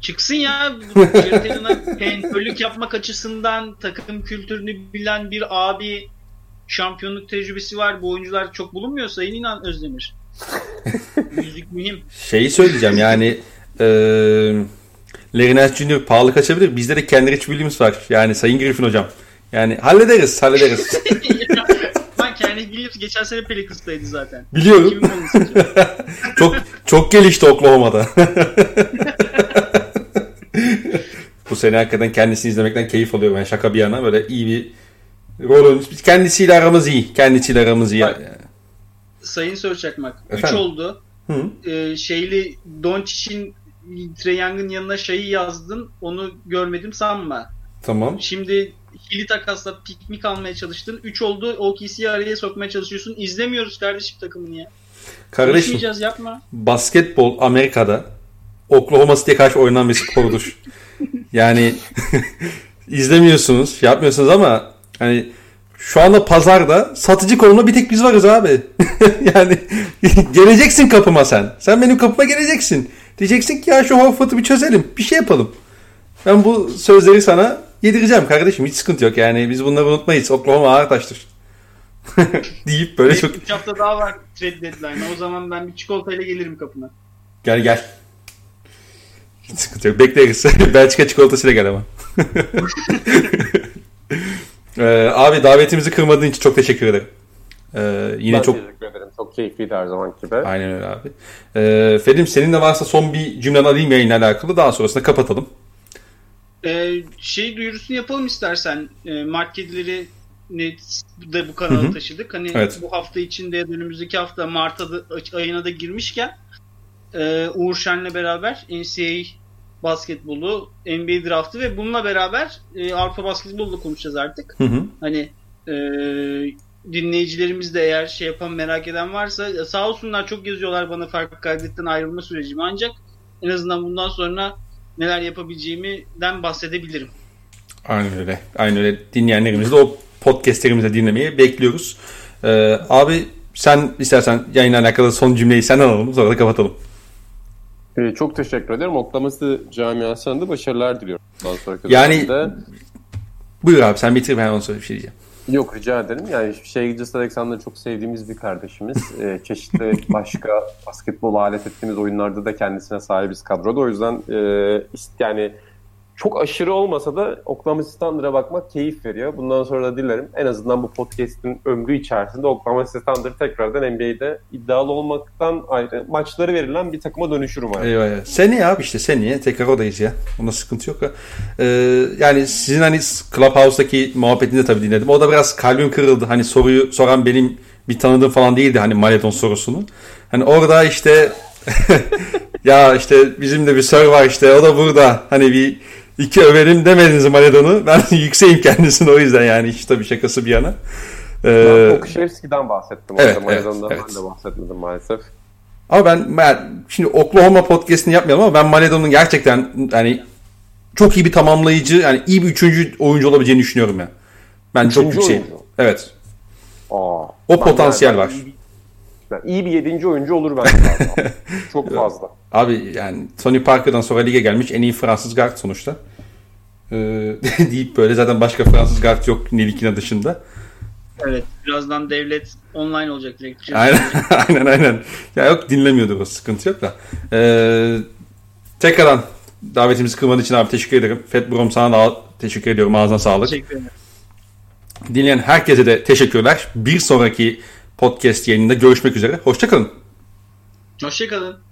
Çıksın ya. Jared Allen'a pentörlük yapmak açısından takım kültürünü bilen bir abi şampiyonluk tecrübesi var. Bu oyuncular çok bulunmuyor Sayın İnan Özdemir. Müzik mühim. şeyi söyleyeceğim yani e, Larry Nance Jr. pahalı kaçabilir. Bizde de Ken Rich Williams var. Yani Sayın Griffin hocam. Yani hallederiz, hallederiz. ben Kenny Williams geçen sene Pelicans'taydı zaten. Biliyorum. Çok çok gelişti Oklahoma'da. Bu sene hakikaten kendisini izlemekten keyif alıyorum. Yani şaka bir yana böyle iyi bir rol oyuncusu. Biz Kendisiyle aramız iyi. Kendisiyle aramız iyi. Bak. Sayın Sör Çakmak. 3 Efendim? oldu. Hı. Ee, şeyli Doncic'in Trae Young'ın yanına şeyi yazdın. Onu görmedim sanma. Tamam. Şimdi Hili takasla piknik almaya çalıştın. 3 oldu. OKC'yi araya sokmaya çalışıyorsun. İzlemiyoruz kardeşim takımını ya. Kardeşim yapma. basketbol Amerika'da Oklahoma City'ye karşı oynanan bir spordur. yani izlemiyorsunuz, şey yapmıyorsunuz ama hani şu anda pazarda satıcı konumda bir tek biz varız abi. yani geleceksin kapıma sen. Sen benim kapıma geleceksin. Diyeceksin ki ya şu Horford'u bir çözelim. Bir şey yapalım. Ben bu sözleri sana yedireceğim kardeşim. Hiç sıkıntı yok. Yani biz bunları unutmayız. Oklahoma ağır taştır. deyip böyle çok 3 hafta daha var trade deadline. O zaman ben bir çikolatayla gelirim kapına. Gel gel. Hiç sıkıntı yok. Bekleriz. Belçika çikolatasıyla gel ama. Ee, abi davetimizi kırmadığın için çok teşekkür ederim. Ee, yine ben çok teşekkür ederim. Çok keyifliydi her zaman gibi. aynen öyle abi. Ee, Fedim senin de varsa son bir cümlen alayım yayınla alakalı. Daha sonrasında kapatalım. Ee, şey duyurusunu yapalım istersen. Ee, Mart kedileri de bu kanala Hı hı. taşıdık. Hani Evet. bu hafta içinde önümüzdeki hafta Mart ayına da girmişken e, Uğur Şen'le beraber NCAA basketbolu, NBA draftı ve bununla beraber e, Avrupa basketbolu da konuşacağız artık. Hı hı. Hani e, dinleyicilerimiz de eğer şey yapan merak eden varsa ya sağ olsunlar çok yazıyorlar bana farklı kaydetten ayrılma sürecimi ancak en azından bundan sonra neler yapabileceğimden bahsedebilirim. Aynen öyle. Aynen öyle. Dinleyenlerimiz de o podcastlerimizi dinlemeyi bekliyoruz. Ee, abi sen istersen yayınla alakalı son cümleyi sen alalım. Sonra da kapatalım. Ee, çok teşekkür ederim. Oklahoma City camiasına da başarılar diliyorum. Yani- dönemde. Buyur abi sen bitir ben ondan sonra bir şey diyeceğim. Yok rica ederim. Yani şey Gilgis Alexander çok sevdiğimiz bir kardeşimiz. Ee, çeşitli başka basketbol alet ettiğimiz oyunlarda da kendisine sahibiz kadroda. O yüzden e, yani çok aşırı olmasa da Oklahoma City Thunder'a bakmak keyif veriyor. Bundan sonra da dilerim en azından bu podcast'in ömrü içerisinde Oklahoma City Thunder tekrardan NBA'de iddialı olmaktan ayrı maçları verilen bir takıma dönüşür umarım. Eyvah eyvah. Seneye abi işte seneye tekrar oradayız ya. Onda sıkıntı yok. Ee, yani sizin hani Clubhouse'daki muhabbetini de tabii dinledim. O da biraz kalbim kırıldı. Hani soruyu soran benim bir tanıdığım falan değildi hani Maledon sorusunu. Hani orada işte ya işte bizim de bir sir var işte o da burada. Hani bir iki överim demediniz Maledon'u. Ben yükseğim kendisini o yüzden yani hiç tabii şakası bir yana. Ben Ee, Okşevski'den bahsettim. evet, orada. evet, Maledon'dan evet. ben de bahsetmedim maalesef. Ama ben, ben şimdi Oklahoma podcast'ini yapmayalım ama ben Maledon'un gerçekten yani çok iyi bir tamamlayıcı yani iyi bir üçüncü oyuncu olabileceğini düşünüyorum ya. Ben çok Üçüncü yüksek. oyuncu. Evet. Aa, O ben- potansiyel ben var. bir- ben iyi bir yedinci oyuncu olur bence. Çok fazla. Abi yani Tony Parker'dan sonra lige gelmiş en iyi Fransız guard sonuçta. Ee, deyip böyle zaten başka Fransız guard yok Nilikina dışında. Evet. Birazdan devlet online olacak direkt. Aynen aynen aynen. Ya yok dinlemiyordur o sıkıntı yok da. Ee, tekrardan davetimizi kırmadığın için abi teşekkür ederim. Fed Brom sana da teşekkür ediyorum. Ağzına sağlık. Teşekkür ederim. Dinleyen herkese de teşekkürler. Bir sonraki podcast yayınında görüşmek üzere. Hoşçakalın. Hoşçakalın.